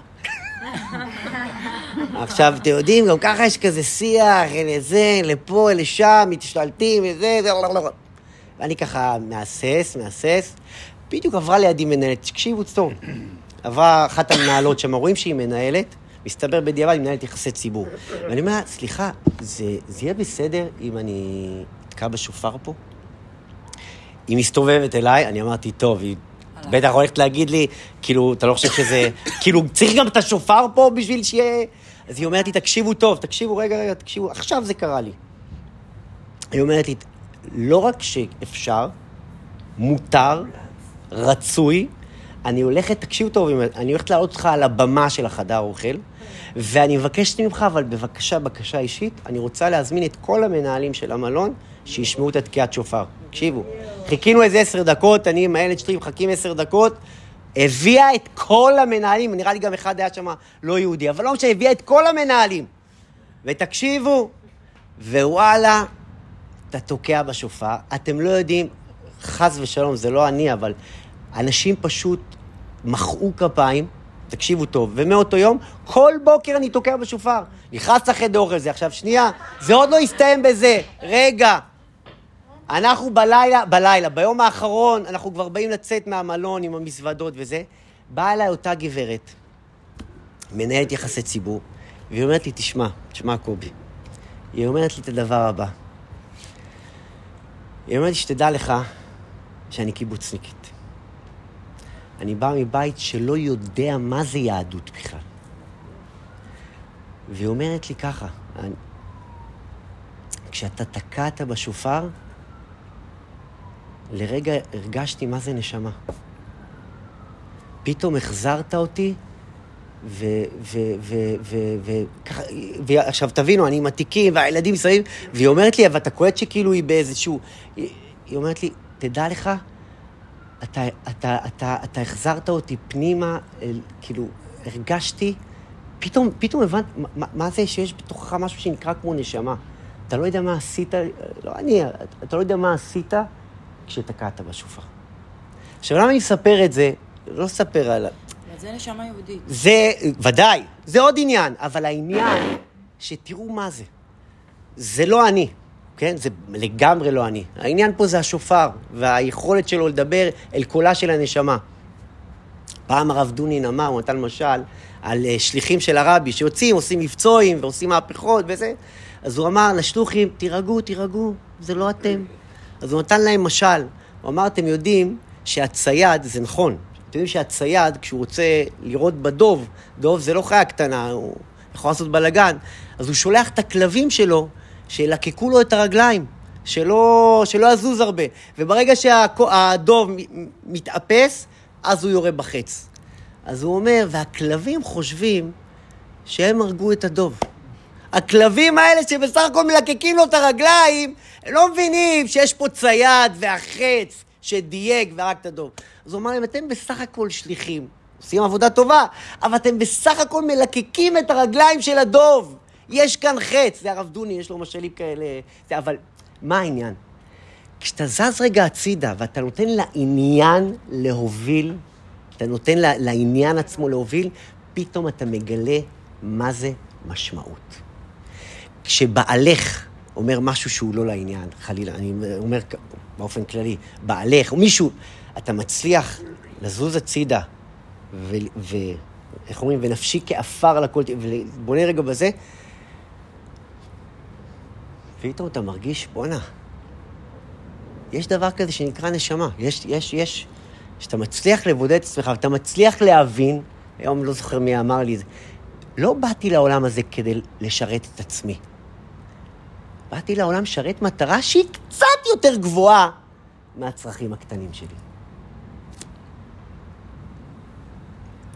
עכשיו, אתם יודעים, גם ככה יש כזה שיח, לזה, לפה, לשם, מתשתלטים, וזה, זה, לא, לא, לא. ואני ככה מהסס, מהסס. בדיוק עברה לידי מנהלת, תקשיבו טוב. עברה אחת המנהלות שם, רואים שהיא מנהלת, מסתבר בדיעבד, היא מנהלת יחסי ציבור. ואני אומר סליחה, זה, זה יהיה בסדר אם אני אתקע בשופר פה? היא מסתובבת אליי, אני אמרתי, טוב, היא בטח הולכת להגיד לי, כאילו, אתה לא חושב שזה... כאילו, צריך גם את השופר פה בשביל שיהיה... אז היא אומרת לי, תקשיבו טוב, תקשיבו, רגע, רגע, תקשיבו, עכשיו זה קרה לי. היא אומרת לי, לא רק שאפשר, מותר, רצוי, אני הולכת, תקשיבו טוב, אני הולכת לעלות אותך על הבמה של החדר אוכל, ואני מבקשת ממך, אבל בבקשה, בקשה אישית, אני רוצה להזמין את כל המנהלים של המלון שישמעו את התקיעת שופר. תקשיבו, חיכינו איזה עשר דקות, אני עם הילד שלי מחכים עשר דקות, הביאה את כל המנהלים, נראה לי גם אחד היה שם לא יהודי, אבל לא משנה, הביאה את כל המנהלים. ותקשיבו, ווואלה, אתה תוקע בשופר, אתם לא יודעים, חס ושלום, זה לא אני, אבל אנשים פשוט מחאו כפיים, תקשיבו טוב, ומאותו יום, כל בוקר אני תוקע בשופר. נכנס לחדר אוכל, זה עכשיו שנייה, זה עוד לא הסתיים בזה, רגע. אנחנו בלילה, בלילה, ביום האחרון, אנחנו כבר באים לצאת מהמלון עם המזוודות וזה, באה אליי אותה גברת, מנהלת יחסי ציבור, והיא אומרת לי, תשמע, תשמע קובי, היא אומרת לי את הדבר הבא. היא אומרת לי, שתדע לך שאני קיבוצניקית. אני בא מבית שלא יודע מה זה יהדות בכלל. והיא אומרת לי ככה, אני... כשאתה תקעת בשופר, לרגע הרגשתי מה זה נשמה. פתאום החזרת אותי, וככה, ועכשיו תבינו, אני עם התיקים והילדים מסביב, והיא אומרת לי, אבל אתה קולט שכאילו היא באיזשהו... היא אומרת לי, תדע לך, אתה, אתה, אתה, אתה החזרת אותי פנימה, אל, כאילו, הרגשתי, פתאום, פתאום הבנת, מה, מה זה שיש בתוכך משהו שנקרא כמו נשמה. אתה לא יודע מה עשית, לא אני, אתה לא יודע מה עשית כשתקעת בשופר. עכשיו, למה אני מספר את זה? לא אספר על... זה נשמה יהודית. זה, ודאי, זה עוד עניין, אבל העניין, שתראו מה זה. זה לא אני. כן? זה לגמרי לא אני. העניין פה זה השופר, והיכולת שלו לדבר אל קולה של הנשמה. פעם הרב דונין אמר, הוא נתן משל, על אה, שליחים של הרבי שיוצאים, עושים מבצועים ועושים מהפכות וזה, אז הוא אמר לשלוחים, תירגעו, תירגעו, זה לא אתם. אז הוא נתן להם משל. הוא אמר, אתם יודעים שהצייד, זה נכון, אתם יודעים שהצייד, כשהוא רוצה לראות בדוב, דוב זה לא חיה קטנה, הוא יכול לעשות בלאגן, אז הוא שולח את הכלבים שלו שילקקו לו את הרגליים, שלא, שלא יזוז הרבה. וברגע שהדוב מתאפס, אז הוא יורה בחץ. אז הוא אומר, והכלבים חושבים שהם הרגו את הדוב. הכלבים האלה שבסך הכל מלקקים לו את הרגליים, הם לא מבינים שיש פה צייד והחץ שדייק והרג את הדוב. אז הוא אמר להם, אתם בסך הכל שליחים, עושים עבודה טובה, אבל אתם בסך הכל מלקקים את הרגליים של הדוב. יש כאן חץ, זה הרב דוני, יש לו משלים כאלה, זה, אבל מה העניין? כשאתה זז רגע הצידה ואתה נותן לעניין להוביל, אתה נותן לעניין עצמו להוביל, פתאום אתה מגלה מה זה משמעות. כשבעלך אומר משהו שהוא לא לעניין, חלילה, אני אומר באופן כללי, בעלך, או מישהו, אתה מצליח לזוז הצידה, ואיך אומרים, ונפשי כעפר לכל, ובונה רגע בזה, פתאום אתה מרגיש, בואנה, יש דבר כזה שנקרא נשמה. יש, יש, יש, שאתה מצליח לבודד את עצמך, ואתה מצליח להבין, היום לא זוכר מי אמר לי את זה, לא באתי לעולם הזה כדי לשרת את עצמי. באתי לעולם לשרת מטרה שהיא קצת יותר גבוהה מהצרכים הקטנים שלי.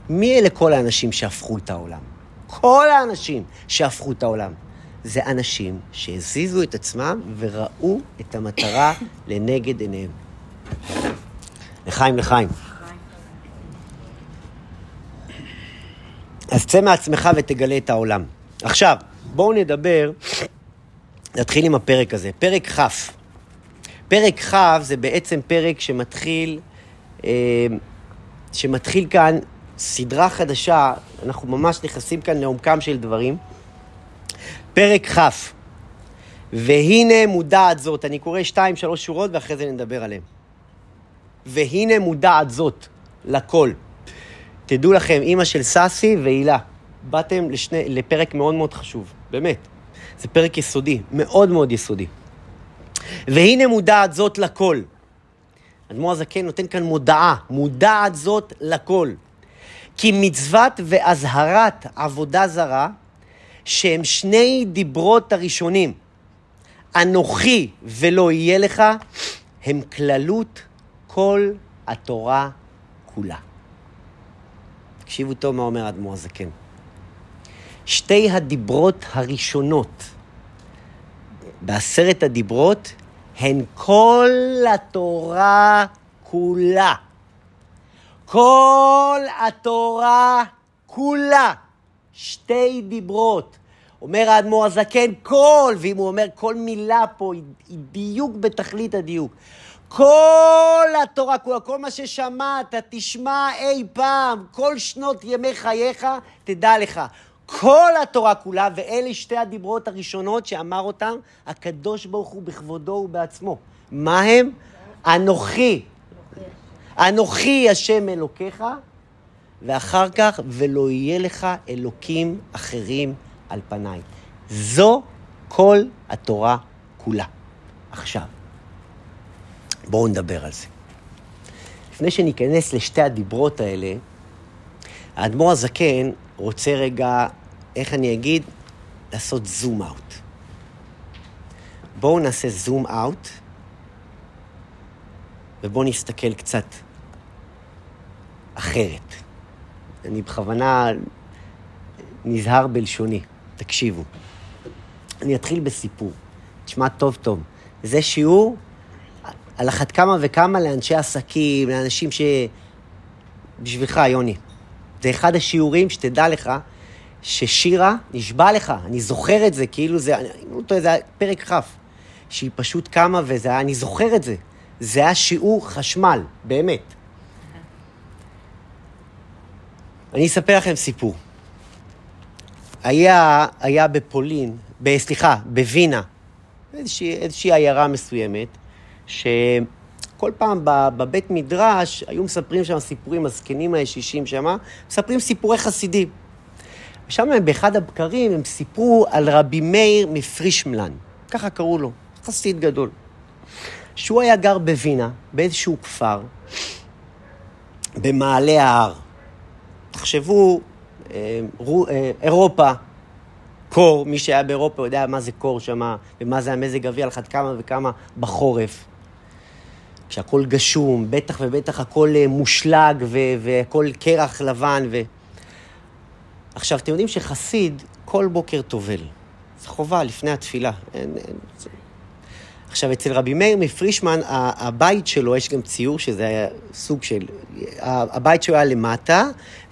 מי אלה כל האנשים שהפכו את העולם? כל האנשים שהפכו את העולם. זה אנשים שהזיזו את עצמם וראו את המטרה לנגד עיניהם. לחיים, לחיים. אז צא מעצמך ותגלה את העולם. עכשיו, בואו נדבר, נתחיל עם הפרק הזה. פרק כ'. פרק כ' זה בעצם פרק שמתחיל, אה, שמתחיל כאן סדרה חדשה, אנחנו ממש נכנסים כאן לעומקם של דברים. פרק כ', והנה מודעת זאת, אני קורא שתיים, שלוש שורות ואחרי זה נדבר עליהן. והנה מודעת זאת לכל. תדעו לכם, אימא של סאסי והילה, באתם לשני, לפרק מאוד מאוד חשוב, באמת. זה פרק יסודי, מאוד מאוד יסודי. והנה מודעת זאת לכל. אדמו"ר הזקן נותן כאן מודעה, מודעת זאת לכל. כי מצוות ואזהרת עבודה זרה, שהם שני דיברות הראשונים, אנוכי ולא יהיה לך, הם כללות כל התורה כולה. תקשיבו טוב מה אומר האדמו"ר הזקן. שתי הדיברות הראשונות בעשרת הדיברות הן כל התורה כולה. כל התורה כולה. שתי דיברות. אומר האדמו"ר הזקן, כל, ואם הוא אומר כל מילה פה היא, דיוק בתכלית הדיוק. כל התורה כולה, כל מה ששמעת, תשמע אי פעם, כל שנות ימי חייך, תדע לך. כל התורה כולה, ואלה שתי הדיברות הראשונות שאמר אותם הקדוש ברוך הוא בכבודו ובעצמו. מה הם? אנוכי. אנוכי השם אלוקיך, ואחר כך, ולא יהיה לך אלוקים אחרים על פניי. זו כל התורה כולה. עכשיו, בואו נדבר על זה. לפני שניכנס לשתי הדיברות האלה, האדמו"ר הזקן רוצה רגע, איך אני אגיד, לעשות זום אאוט. בואו נעשה זום אאוט, ובואו נסתכל קצת אחרת. אני בכוונה נזהר בלשוני, תקשיבו. אני אתחיל בסיפור. תשמע טוב טוב. זה שיעור על אחת כמה וכמה לאנשי עסקים, לאנשים ש... בשבילך, יוני. זה אחד השיעורים שתדע לך ששירה, נשבע לך, אני זוכר את זה, כאילו זה, אני זה היה פרק כ', שהיא פשוט קמה וזה היה, אני זוכר את זה. זה היה שיעור חשמל, באמת. אני אספר לכם סיפור. היה, היה בפולין, ב, סליחה, בווינה, איזושהי, איזושהי עיירה מסוימת, שכל פעם בבית מדרש היו מספרים שם סיפורים, הזקנים הישישים שם, מספרים סיפורי חסידים. ושם באחד הבקרים הם סיפרו על רבי מאיר מפרישמלן, ככה קראו לו, חסיד גדול. שהוא היה גר בווינה, באיזשהו כפר, במעלה ההר. תחשבו, אה, אה, אירופה, קור, מי שהיה באירופה יודע מה זה קור שם, ומה זה המזג אוויר על אחת כמה וכמה בחורף. כשהכול גשום, בטח ובטח הכל אה, מושלג והכול קרח לבן. ו... עכשיו, אתם יודעים שחסיד כל בוקר טובל. זו חובה לפני התפילה. אין, אין. עכשיו, אצל רבי מאיר מפרישמן, הבית שלו, יש גם ציור שזה היה סוג של... הבית שלו היה למטה,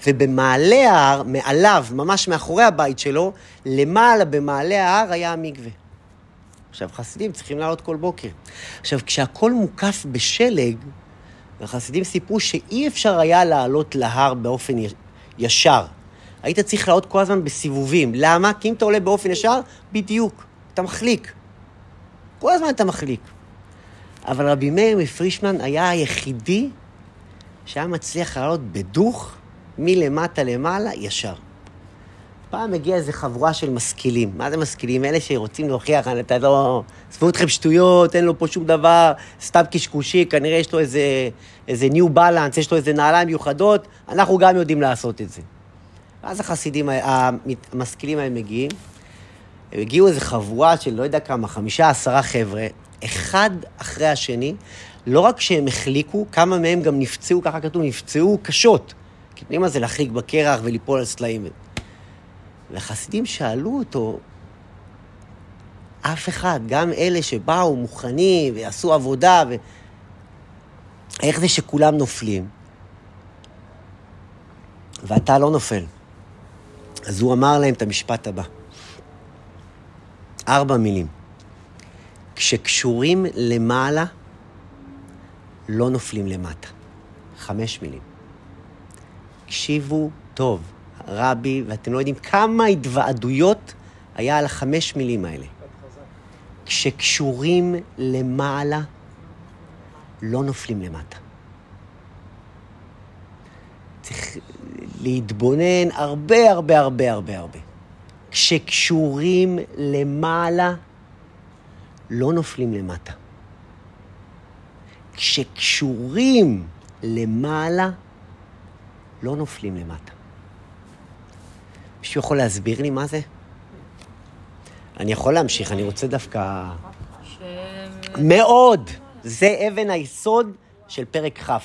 ובמעלה ההר, מעליו, ממש מאחורי הבית שלו, למעלה במעלה ההר היה המקווה. עכשיו, חסידים צריכים לעלות כל בוקר. עכשיו, כשהכול מוקף בשלג, החסידים סיפרו שאי אפשר היה לעלות להר באופן ישר. היית צריך לעלות כל הזמן בסיבובים. למה? כי אם אתה עולה באופן ישר, בדיוק, אתה מחליק. כל הזמן אתה מחליק. אבל רבי מאיר מפרישמן היה היחידי שהיה מצליח לעלות בדוך מלמטה למעלה ישר. פעם הגיעה איזו חבורה של משכילים. מה זה משכילים? אלה שרוצים להוכיח, אתה לא... עזבו אתכם שטויות, אין לו פה שום דבר, סתם קשקושי, כנראה יש לו איזה, איזה ניו בלנס, יש לו איזה נעליים מיוחדות, אנחנו גם יודעים לעשות את זה. ואז החסידים, המשכילים האלה מגיעים, הם הגיעו איזו חבורה של לא יודע כמה, חמישה, עשרה חבר'ה, אחד אחרי השני, לא רק שהם החליקו, כמה מהם גם נפצעו, ככה כתוב, נפצעו קשות. כי מה זה להחליק בקרח וליפול על סלעים. והחסידים שאלו אותו, אף אחד, גם אלה שבאו מוכנים ועשו עבודה, ו... איך זה שכולם נופלים? ואתה לא נופל. אז הוא אמר להם את המשפט הבא. ארבע מילים. כשקשורים למעלה, לא נופלים למטה. חמש מילים. הקשיבו טוב, רבי, ואתם לא יודעים כמה התוועדויות היה על החמש מילים האלה. כשקשורים למעלה, לא נופלים למטה. צריך להתבונן הרבה הרבה הרבה הרבה הרבה. כשקשורים למעלה, לא נופלים למטה. כשקשורים למעלה, לא נופלים למטה. מישהו יכול להסביר לי מה זה? אני יכול להמשיך, אני רוצה דווקא... ש... מאוד! זה אבן היסוד של פרק כ'. כשאתה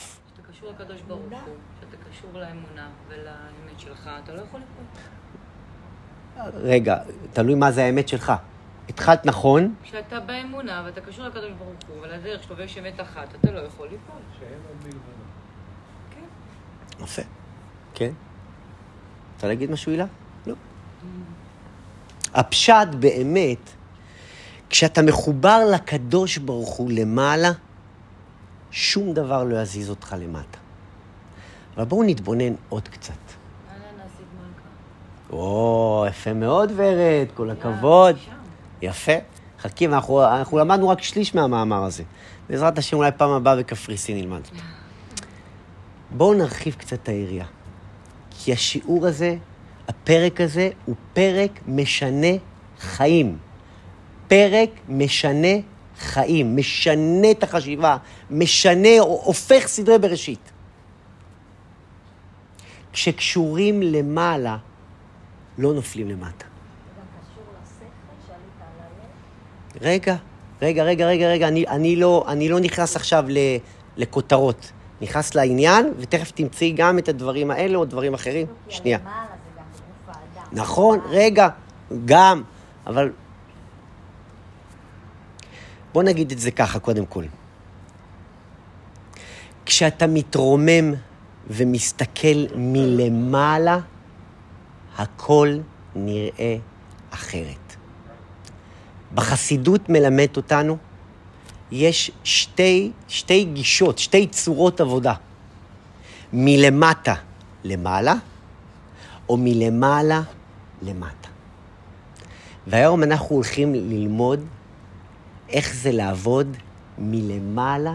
קשור לקדוש ברוך הוא, כשאתה קשור לאמונה ולאמת שלך, אתה לא יכול לקרוא. רגע, תלוי מה זה האמת שלך. התחלת נכון. כשאתה באמונה ואתה קשור לקדוש ברוך הוא ולדרך שלו ויש אמת אחת, אתה לא יכול ליפול. שאין עוד מלבדו. כן. יפה. כן. רוצה להגיד משהו, הילה? הפשט באמת, כשאתה מחובר לקדוש ברוך הוא למעלה, שום דבר לא יזיז אותך למטה. אבל בואו נתבונן עוד קצת. או, יפה מאוד, ורד, כל הכבוד. יפה. חכי, אנחנו, אנחנו למדנו רק שליש מהמאמר הזה. בעזרת השם, אולי פעם הבאה בקפריסין נלמד. בואו נרחיב קצת את היריעה. כי השיעור הזה, הפרק הזה, הוא פרק משנה חיים. פרק משנה חיים, משנה את החשיבה, משנה, הופך סדרי בראשית. כשקשורים למעלה, לא נופלים למטה. רגע, רגע, רגע, רגע, רגע, אני, אני, לא, אני לא נכנס עכשיו ל, לכותרות. נכנס לעניין, ותכף תמצאי גם את הדברים האלה או דברים אחרים. שנייה. נכון, רגע, גם, אבל... בוא נגיד את זה ככה קודם כל. כשאתה מתרומם ומסתכל מלמעלה, הכל נראה אחרת. בחסידות מלמד אותנו, יש שתי, שתי גישות, שתי צורות עבודה. מלמטה למעלה, או מלמעלה למטה. והיום אנחנו הולכים ללמוד איך זה לעבוד מלמעלה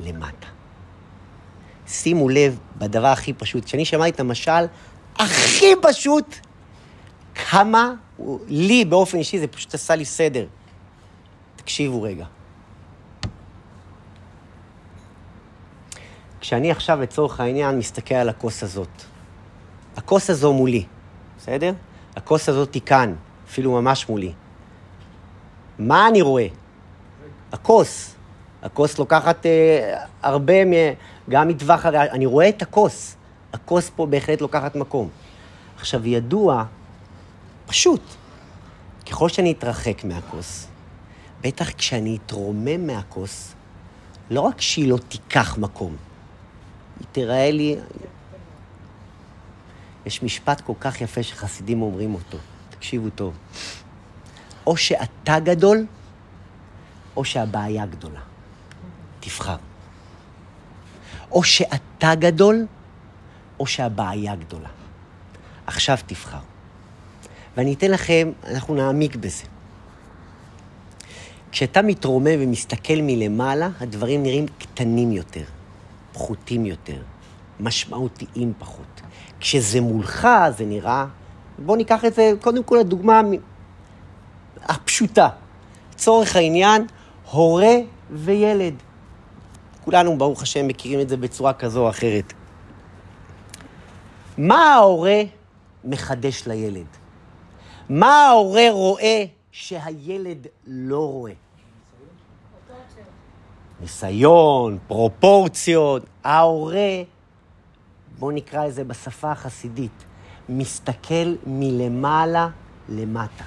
למטה. שימו לב בדבר הכי פשוט. כשאני שמעתי את המשל הכי פשוט, כמה לי באופן אישי זה פשוט עשה לי סדר. תקשיבו רגע. כשאני עכשיו, לצורך העניין, מסתכל על הכוס הזאת. הכוס הזו מולי, בסדר? הכוס הזאת היא כאן, אפילו ממש מולי. מה אני רואה? הכוס. הכוס לוקחת אה, הרבה, מ... גם מטווח הרי... אני רואה את הכוס. הכוס פה בהחלט לוקחת מקום. עכשיו, ידוע, פשוט, ככל שאני אתרחק מהכוס, בטח כשאני אתרומם מהכוס, לא רק שהיא לא תיקח מקום, היא תיראה לי... יש משפט כל כך יפה שחסידים אומרים אותו, תקשיבו טוב. או שאתה גדול, או שהבעיה גדולה. תבחר. או שאתה גדול, או שהבעיה גדולה. עכשיו תבחר. ואני אתן לכם, אנחנו נעמיק בזה. כשאתה מתרומם ומסתכל מלמעלה, הדברים נראים קטנים יותר, פחותים יותר, משמעותיים פחות. כשזה מולך, זה נראה... בואו ניקח את זה, קודם כל, הדוגמה הפשוטה. לצורך העניין, הורה וילד. כולנו, ברוך השם, מכירים את זה בצורה כזו או אחרת. מה ההורה מחדש לילד? מה ההורה רואה שהילד לא רואה? ניסיון, פרופורציות. ההורה, בואו נקרא לזה בשפה החסידית, מסתכל מלמעלה למטה.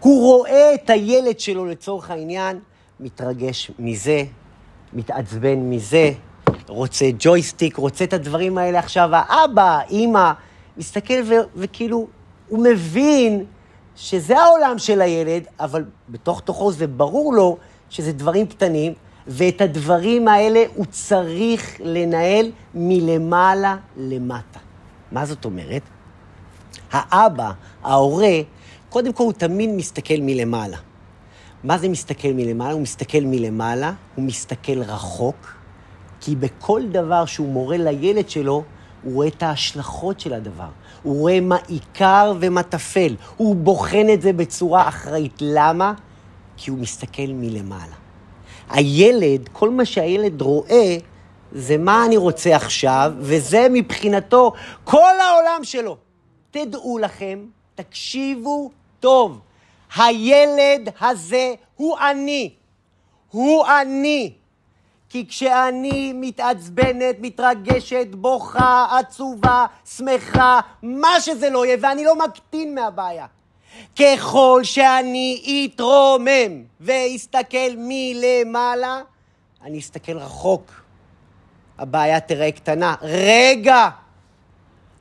הוא רואה את הילד שלו לצורך העניין, מתרגש מזה, מתעצבן מזה, רוצה ג'ויסטיק, רוצה את הדברים האלה עכשיו, האבא, אימא, מסתכל ו- וכאילו, הוא מבין שזה העולם של הילד, אבל בתוך תוכו זה ברור לו שזה דברים קטנים, ואת הדברים האלה הוא צריך לנהל מלמעלה למטה. מה זאת אומרת? האבא, ההורה, קודם כל הוא תמיד מסתכל מלמעלה. מה זה מסתכל מלמעלה? הוא מסתכל מלמעלה, הוא מסתכל רחוק, כי בכל דבר שהוא מורה לילד שלו, הוא רואה את ההשלכות של הדבר. הוא רואה מה עיקר ומה טפל. הוא בוחן את זה בצורה אחראית. למה? כי הוא מסתכל מלמעלה. הילד, כל מה שהילד רואה, זה מה אני רוצה עכשיו, וזה מבחינתו כל העולם שלו. תדעו לכם, תקשיבו טוב, הילד הזה הוא אני. הוא אני. כי כשאני מתעצבנת, מתרגשת, בוכה, עצובה, שמחה, מה שזה לא יהיה, ואני לא מקטין מהבעיה. ככל שאני אתרומם ואסתכל מלמעלה, אני אסתכל רחוק. הבעיה תראה קטנה. רגע!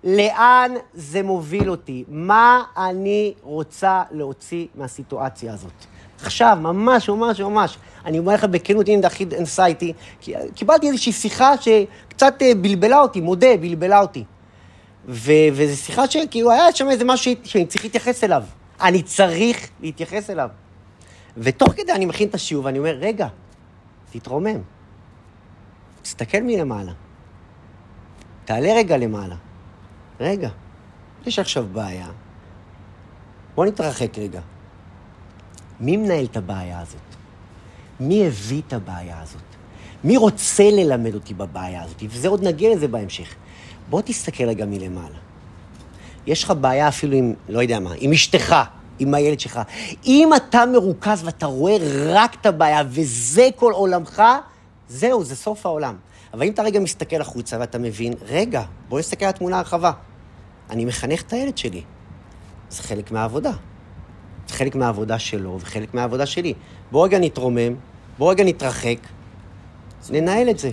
לאן זה מוביל אותי? מה אני רוצה להוציא מהסיטואציה הזאת? עכשיו, ממש, ממש, ממש. אני אומר לך בכנות, הנה הכי אינסייטי, קיבלתי איזושהי שיחה שקצת אה, בלבלה אותי, מודה, בלבלה אותי. ו- וזו שיחה שכאילו היה שם איזה משהו שאני צריך להתייחס אליו. אני צריך להתייחס אליו. ותוך כדי אני מכין את השיעור ואני אומר, רגע, תתרומם. תסתכל מלמעלה. תעלה רגע למעלה. רגע, יש עכשיו בעיה. בוא נתרחק רגע. מי מנהל את הבעיה הזאת? מי הביא את הבעיה הזאת? מי רוצה ללמד אותי בבעיה הזאת? וזה עוד נגיע לזה בהמשך. בוא תסתכל רגע מלמעלה. יש לך בעיה אפילו עם, לא יודע מה, עם אשתך, עם הילד שלך. אם אתה מרוכז ואתה רואה רק את הבעיה וזה כל עולמך, זהו, זה סוף העולם. אבל אם אתה רגע מסתכל החוצה ואתה מבין, רגע, בוא נסתכל על התמונה הרחבה. אני מחנך את הילד שלי. זה חלק מהעבודה. זה חלק מהעבודה שלו וחלק מהעבודה שלי. בוא רגע נתרומם, בוא רגע נתרחק, ננהל את זה.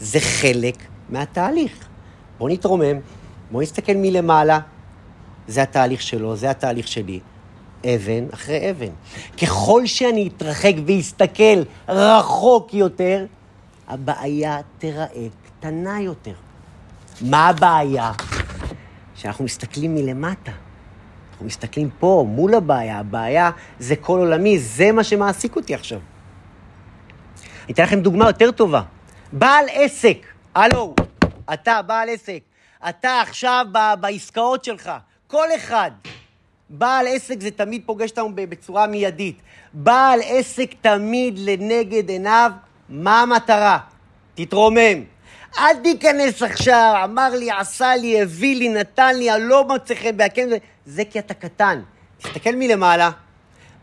זה חלק מהתהליך. בוא נתרומם, בוא נסתכל מלמעלה. זה התהליך שלו, זה התהליך שלי. אבן אחרי אבן. ככל שאני אתרחק ואסתכל רחוק יותר, הבעיה תיראה קטנה יותר. מה הבעיה? שאנחנו מסתכלים מלמטה. אנחנו מסתכלים פה, מול הבעיה. הבעיה זה כל עולמי, זה מה שמעסיק אותי עכשיו. אני אתן לכם דוגמה יותר טובה. בעל עסק, הלו, אתה בעל עסק, אתה עכשיו בעסקאות שלך, כל אחד. בעל עסק זה תמיד פוגש אותנו בצורה מיידית. בעל עסק תמיד לנגד עיניו, מה המטרה? תתרומם. אל תיכנס עכשיו, אמר לי, עשה לי, הביא לי, נתן לי, אני לא מוצא חן בהקם, זה כי אתה קטן. תסתכל מלמעלה,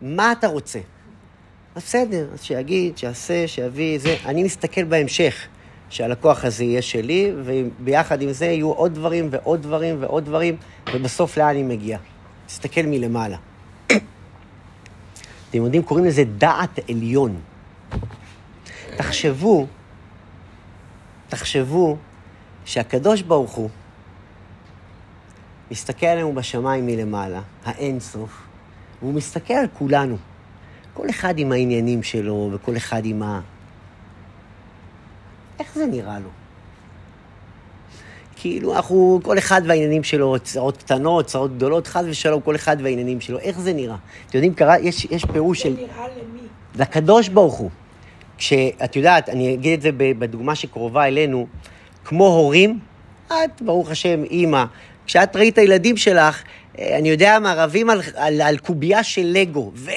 מה אתה רוצה? בסדר, אז שיגיד, שיעשה, שיביא, זה. אני מסתכל בהמשך, שהלקוח הזה יהיה שלי, וביחד עם זה יהיו עוד דברים ועוד דברים ועוד דברים, ובסוף לאן אני מגיע? תסתכל מלמעלה. אתם יודעים, קוראים לזה דעת עליון. תחשבו, תחשבו שהקדוש ברוך הוא מסתכל עלינו בשמיים מלמעלה, האינסוף, והוא מסתכל על כולנו. כל אחד עם העניינים שלו, וכל אחד עם ה... איך זה נראה לו? כאילו, אנחנו, כל אחד והעניינים שלו, צרות קטנות, צרות גדולות, חס ושלום, כל אחד והעניינים שלו. איך זה נראה? אתם יודעים, קרה, יש, יש פירוש של... זה נראה למי? לקדוש ברוך הוא. כשאת יודעת, אני אגיד את זה בדוגמה שקרובה אלינו, כמו הורים, את, ברוך השם, אימא, כשאת ראית את הילדים שלך, אה, אני יודע מה, רבים על, על, על קובייה של לגו. ו...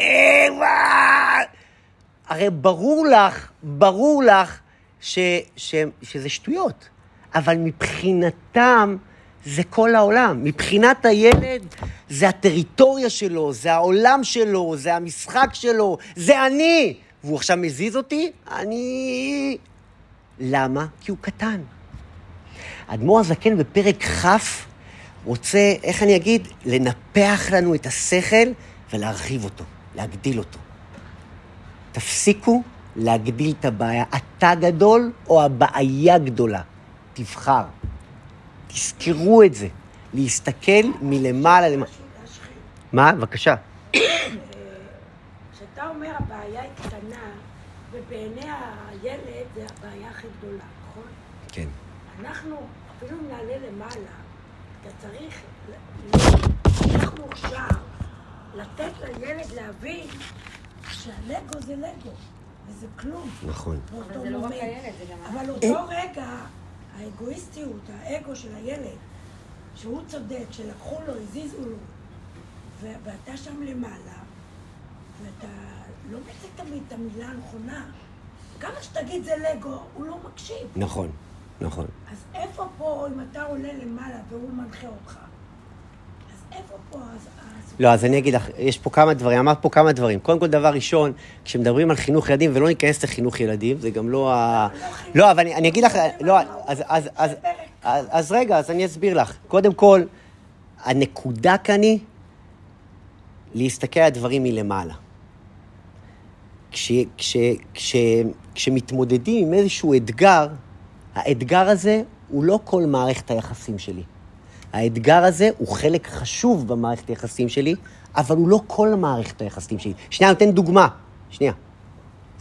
הרי ברור לך, ברור לך ש, ש, שזה שטויות. אבל מבחינתם זה כל העולם. מבחינת הילד זה הטריטוריה שלו, זה העולם שלו, זה המשחק שלו, זה אני. והוא עכשיו מזיז אותי? אני... למה? כי הוא קטן. אדמו"ר הזקן בפרק כ' רוצה, איך אני אגיד, לנפח לנו את השכל ולהרחיב אותו, להגדיל אותו. תפסיקו להגדיל את הבעיה. אתה גדול או הבעיה גדולה? תבחר. תזכרו את זה. להסתכל מלמעלה למעלה. מה? בבקשה. כשאתה אומר הבעיה היא קטנה, ובעיני הילד זה הבעיה הכי גדולה, נכון? כן. אנחנו, אפילו אם נעלה למעלה, אתה צריך, איך מוכשר, לתת לילד להבין שהלגו זה לגו, וזה כלום. נכון. אבל זה לא רק הילד, זה גם... אבל אותו רגע, האגואיסטיות, האגו של הילד, שהוא צודק, שלקחו לו, הזיזו לו, ו- ואתה שם למעלה, ואתה לא מוצא תמיד את המילה הנכונה. כמה שתגיד זה לגו, הוא לא מקשיב. נכון, נכון. אז איפה פה, אם אתה עולה למעלה והוא מנחה אותך, אז איפה פה אז... אז- לא, אז אני אגיד לך, יש פה כמה דברים, אמרת פה כמה דברים. קודם כל, דבר ראשון, כשמדברים על חינוך ילדים, ולא ניכנס לחינוך ילדים, זה גם לא ה... לא, אבל אני, אגיד לך, לא, אז, רגע, אז אני אסביר לך. קודם כל, הנקודה כאן היא להסתכל על הדברים מלמעלה. כש, כש, כש, כשמתמודדים עם איזשהו אתגר, האתגר הזה הוא לא כל מערכת היחסים שלי. האתגר הזה הוא חלק חשוב במערכת היחסים שלי, אבל הוא לא כל מערכת היחסים שלי. שנייה, אני נותן דוגמה. שנייה.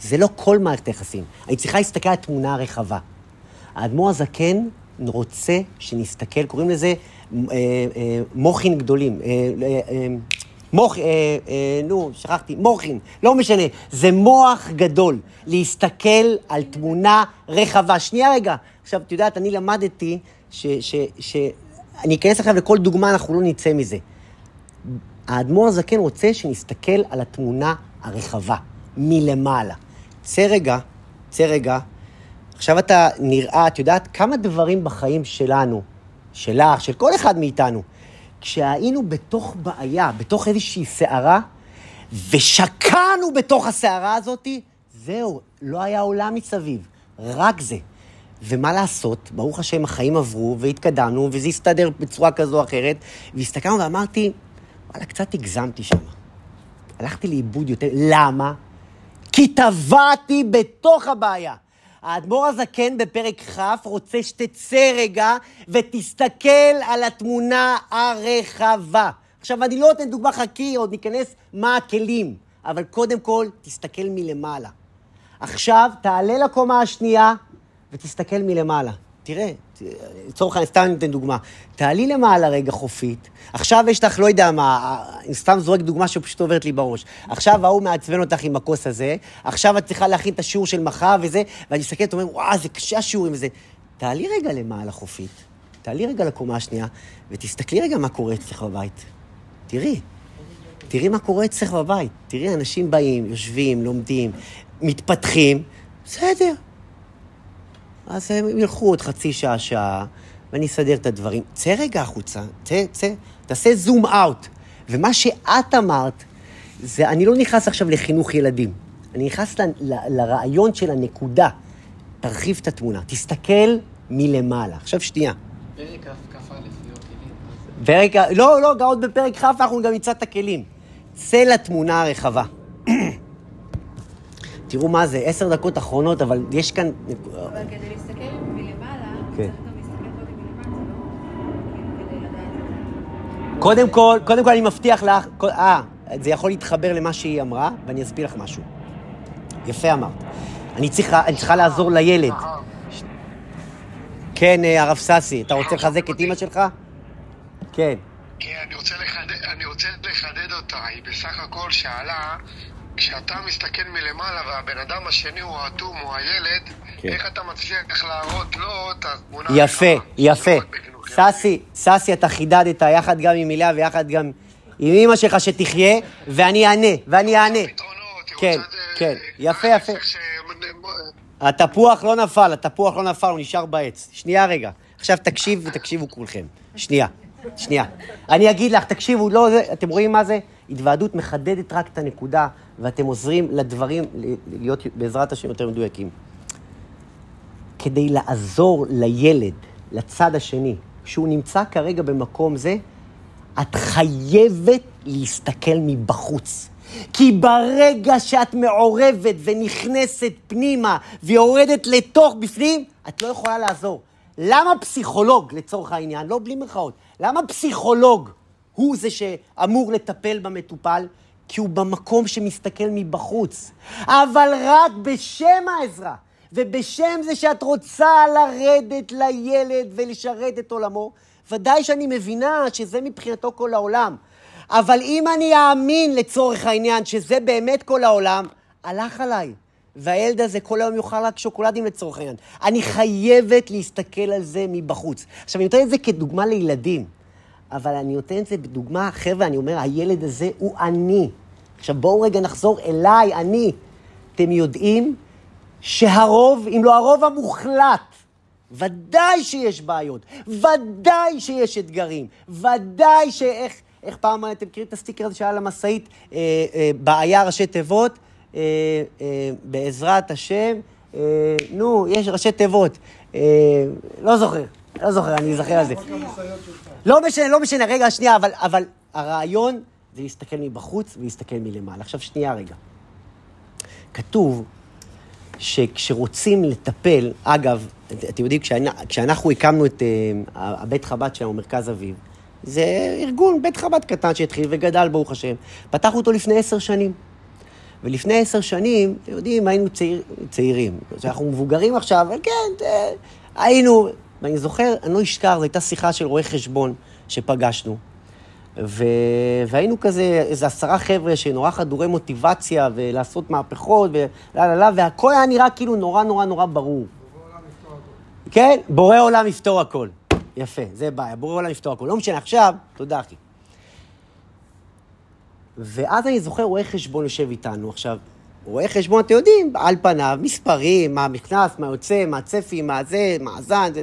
זה לא כל מערכת היחסים. אני צריכה להסתכל על התמונה הרחבה. האדמו"ר הזקן רוצה שנסתכל, קוראים לזה אה, אה, מוחין גדולים. אה, אה, אה, מוח, אה, נו, שכחתי, מוחין, לא משנה. זה מוח גדול, להסתכל על תמונה רחבה. שנייה רגע. עכשיו, את יודעת, אני למדתי ש... ש, ש אני אכנס עכשיו לכל דוגמה, אנחנו לא נצא מזה. האדמו"ר הזקן רוצה שנסתכל על התמונה הרחבה, מלמעלה. צא רגע, צא רגע. עכשיו אתה נראה, את יודעת כמה דברים בחיים שלנו, שלך, של כל אחד מאיתנו, כשהיינו בתוך בעיה, בתוך איזושהי סערה, ושקענו בתוך הסערה הזאת, זהו, לא היה עולם מסביב, רק זה. ומה לעשות, ברוך השם, החיים עברו והתקדמנו, וזה הסתדר בצורה כזו או אחרת, והסתכלנו ואמרתי, וואלה, קצת הגזמתי שם. הלכתי לאיבוד יותר. למה? כי טבעתי בתוך הבעיה. האדמו"ר הזקן בפרק כ' רוצה שתצא רגע ותסתכל על התמונה הרחבה. עכשיו, אני לא נותן דוגמה חכי, עוד ניכנס מה הכלים, אבל קודם כל, תסתכל מלמעלה. עכשיו, תעלה לקומה השנייה ותסתכל מלמעלה. תראה, לצורך העניין, סתם אני נותן דוגמה. תעלי למעלה רגע חופית, עכשיו יש לך, לא יודע מה, אני סתם זורק דוגמה שפשוט עוברת לי בראש. עכשיו ההוא מעצבן אותך עם הכוס הזה, עכשיו את צריכה להכין את השיעור של מחר וזה, ואני מסתכלת ואומר, וואו, זה קשה השיעורים וזה. תעלי רגע למעלה חופית, תעלי רגע לקומה השנייה, ותסתכלי רגע מה קורה אצלך בבית. תראי. תראי מה קורה אצלך בבית. תראי, אנשים באים, יושבים, לומדים, מתפתחים, בסדר. אז הם ילכו עוד חצי שעה, שעה, ואני אסדר את הדברים. צא רגע החוצה, צא, צא, תעשה זום אאוט. ומה שאת אמרת, זה, אני לא נכנס עכשיו לחינוך ילדים. אני נכנס ל, ל, לרעיון של הנקודה. תרחיב את התמונה, תסתכל מלמעלה. עכשיו שנייה. פרק כ"א, פרק, לא, לא, עוד בפרק כ' אנחנו גם נמצא את הכלים. צא לתמונה הרחבה. תראו מה זה, עשר דקות אחרונות, אבל יש כאן... אבל כדי להסתכל מלמעלה, כן. צריך גם להסתכל קודם מלמטה, לא? כאילו. קודם כל, קודם כל אני מבטיח לך, אה, זה יכול להתחבר למה שהיא אמרה, ואני אסביר לך משהו. יפה אמרת. אני צריכה, אני צריכה לעזור לילד. כן, אה, הרב ססי, אתה רוצה לחזק את אימא שלך? כן. כן, אני רוצה לחדד, אני רוצה לחדד אותה. היא בסך הכל שאלה, כשאתה מסתכל מלמעלה והבן אדם השני הוא האטום, הוא הילד, כן. איך אתה מצליח להראות לו את התמונה יפה, הרחבה? יפה. לא. ססי, ססי, אתה חידדת יחד גם עם הילה ויחד גם עם אימא שלך שתחיה, ואני אענה, ואני אענה. כן, כן, יפה, יפה. התפוח לא נפל, התפוח לא נפל, הוא נשאר בעץ. שנייה רגע. עכשיו תקשיב ותקשיבו כולכם. שנייה, שנייה. אני אגיד לך, תקשיבו, לא זה, אתם רואים מה זה? התוועדות מחדדת רק את הנקודה, ואתם עוזרים לדברים להיות בעזרת השם יותר מדויקים. כדי לעזור לילד, לצד השני, שהוא נמצא כרגע במקום זה, את חייבת להסתכל מבחוץ. כי ברגע שאת מעורבת ונכנסת פנימה ויורדת לתוך בפנים, את לא יכולה לעזור. למה פסיכולוג, לצורך העניין, לא בלי מירכאות, למה פסיכולוג הוא זה שאמור לטפל במטופל? כי הוא במקום שמסתכל מבחוץ. אבל רק בשם העזרה. ובשם זה שאת רוצה לרדת לילד ולשרת את עולמו, ודאי שאני מבינה שזה מבחינתו כל העולם. אבל אם אני אאמין לצורך העניין שזה באמת כל העולם, הלך עליי. והילד הזה כל היום יאכל רק שוקולדים לצורך העניין. אני חייבת להסתכל על זה מבחוץ. עכשיו, אני נותן את זה כדוגמה לילדים, אבל אני נותן את זה בדוגמה, חבר'ה, אני אומר, הילד הזה הוא אני. עכשיו, בואו רגע נחזור אליי, אני. אתם יודעים שהרוב, אם לא הרוב המוחלט, ודאי שיש בעיות, ודאי שיש אתגרים, ודאי שאיך, איך פעם, אתם מכירים את הסטיקר הזה שהיה על המשאית, אה, אה, בעיה ראשי תיבות, אה, אה, בעזרת השם, אה, נו, יש ראשי תיבות, אה, לא זוכר, לא זוכר, אני אזכר על זה. לא משנה, לא משנה, רגע, שנייה, אבל, אבל הרעיון זה להסתכל מבחוץ ולהסתכל מלמעלה. עכשיו, שנייה רגע. כתוב שכשרוצים לטפל, אגב, אתם יודעים, כשאנחנו הקמנו את הבית חב"ד שלנו, מרכז אביב, זה ארגון, בית חב"ד קטן שהתחיל וגדל, ברוך השם. פתחנו אותו לפני עשר שנים. ולפני עשר שנים, אתם יודעים, היינו צעיר, צעירים. כשאנחנו מבוגרים עכשיו, כן, היינו... ואני זוכר, אני לא אשכח, זו הייתה שיחה של רואה חשבון שפגשנו. ו... והיינו כזה, איזה עשרה חבר'ה שנורא חדורי מוטיבציה ולעשות מהפכות ולה לה לה, והכל היה נראה כאילו נורא נורא נורא ברור. כן, בורא עולם יפתור הכל. יפה, זה בעיה, בורא עולם יפתור הכל. לא משנה, עכשיו, תודה אחי. ואז אני זוכר, רואה חשבון יושב איתנו. עכשיו, רואה חשבון, אתם יודעים, על פניו, מספרים, מה נכנס, מה יוצא, מה הצפי, מה זה, מאזן, זה...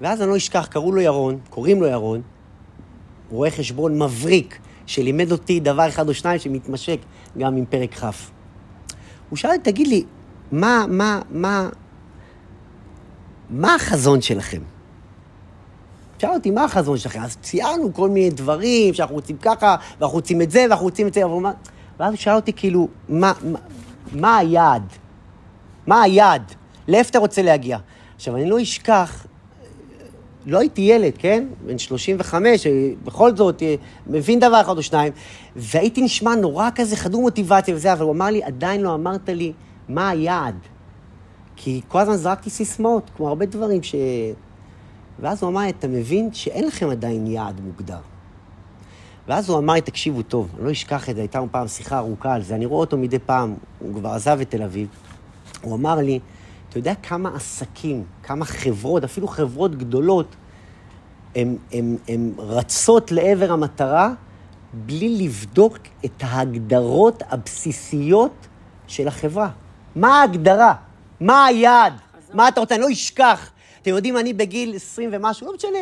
ואז אני לא אשכח, קראו לו ירון, קוראים לו ירון, רואה חשבון מבריק, שלימד אותי דבר אחד או שניים שמתמשק גם עם פרק כ'. הוא שאל, תגיד לי, מה, מה, מה, מה החזון שלכם? שאל אותי, מה החזון שלכם? אז ציינו כל מיני דברים, שאנחנו רוצים ככה, ואנחנו רוצים את זה, ואנחנו רוצים את זה, אבל מה... ואז הוא שאל אותי, כאילו, מה, מה, מה היעד? מה היעד? לאיפה אתה רוצה להגיע? עכשיו, אני לא אשכח לא הייתי ילד, כן? בן 35, בכל זאת, אה, מבין דבר אחד או שניים, והייתי נשמע נורא כזה חדור מוטיבציה וזה, אבל הוא אמר לי, עדיין לא אמרת לי מה היעד. כי כל הזמן זרקתי סיסמאות, כמו הרבה דברים ש... ואז הוא אמר לי, אתה מבין שאין לכם עדיין יעד מוגדר. ואז הוא אמר לי, תקשיבו טוב, אני לא אשכח את זה, הייתה לנו פעם שיחה ארוכה על זה, אני רואה אותו מדי פעם, הוא כבר עזב את תל אביב. הוא אמר לי, אתה יודע כמה עסקים, כמה חברות, אפילו חברות גדולות, הן רצות לעבר המטרה בלי לבדוק את ההגדרות הבסיסיות של החברה. מה ההגדרה? מה היעד? מה אתה רוצה? אני לא אשכח. אתם יודעים, אני בגיל 20 ומשהו, לא משנה,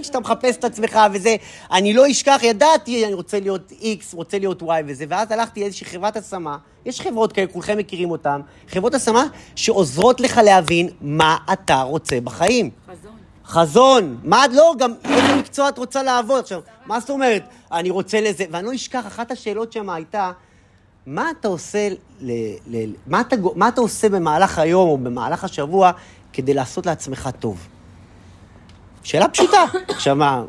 כשאתה מחפש את עצמך וזה, אני לא אשכח, ידעתי, אני רוצה להיות X, רוצה להיות Y וזה, ואז הלכתי לאיזושהי חברת השמה, יש חברות כאלה, כולכם מכירים אותן, חברות השמה שעוזרות לך להבין מה אתה רוצה בחיים. חזון. חזון. מה, לא, גם איזה מקצוע את רוצה לעבוד עכשיו. מה זאת אומרת? אני רוצה לזה, ואני לא אשכח, אחת השאלות שם הייתה, מה אתה עושה, ל, ל, מה, אתה, מה אתה עושה במהלך היום או במהלך השבוע כדי לעשות לעצמך טוב? שאלה פשוטה. עכשיו מה,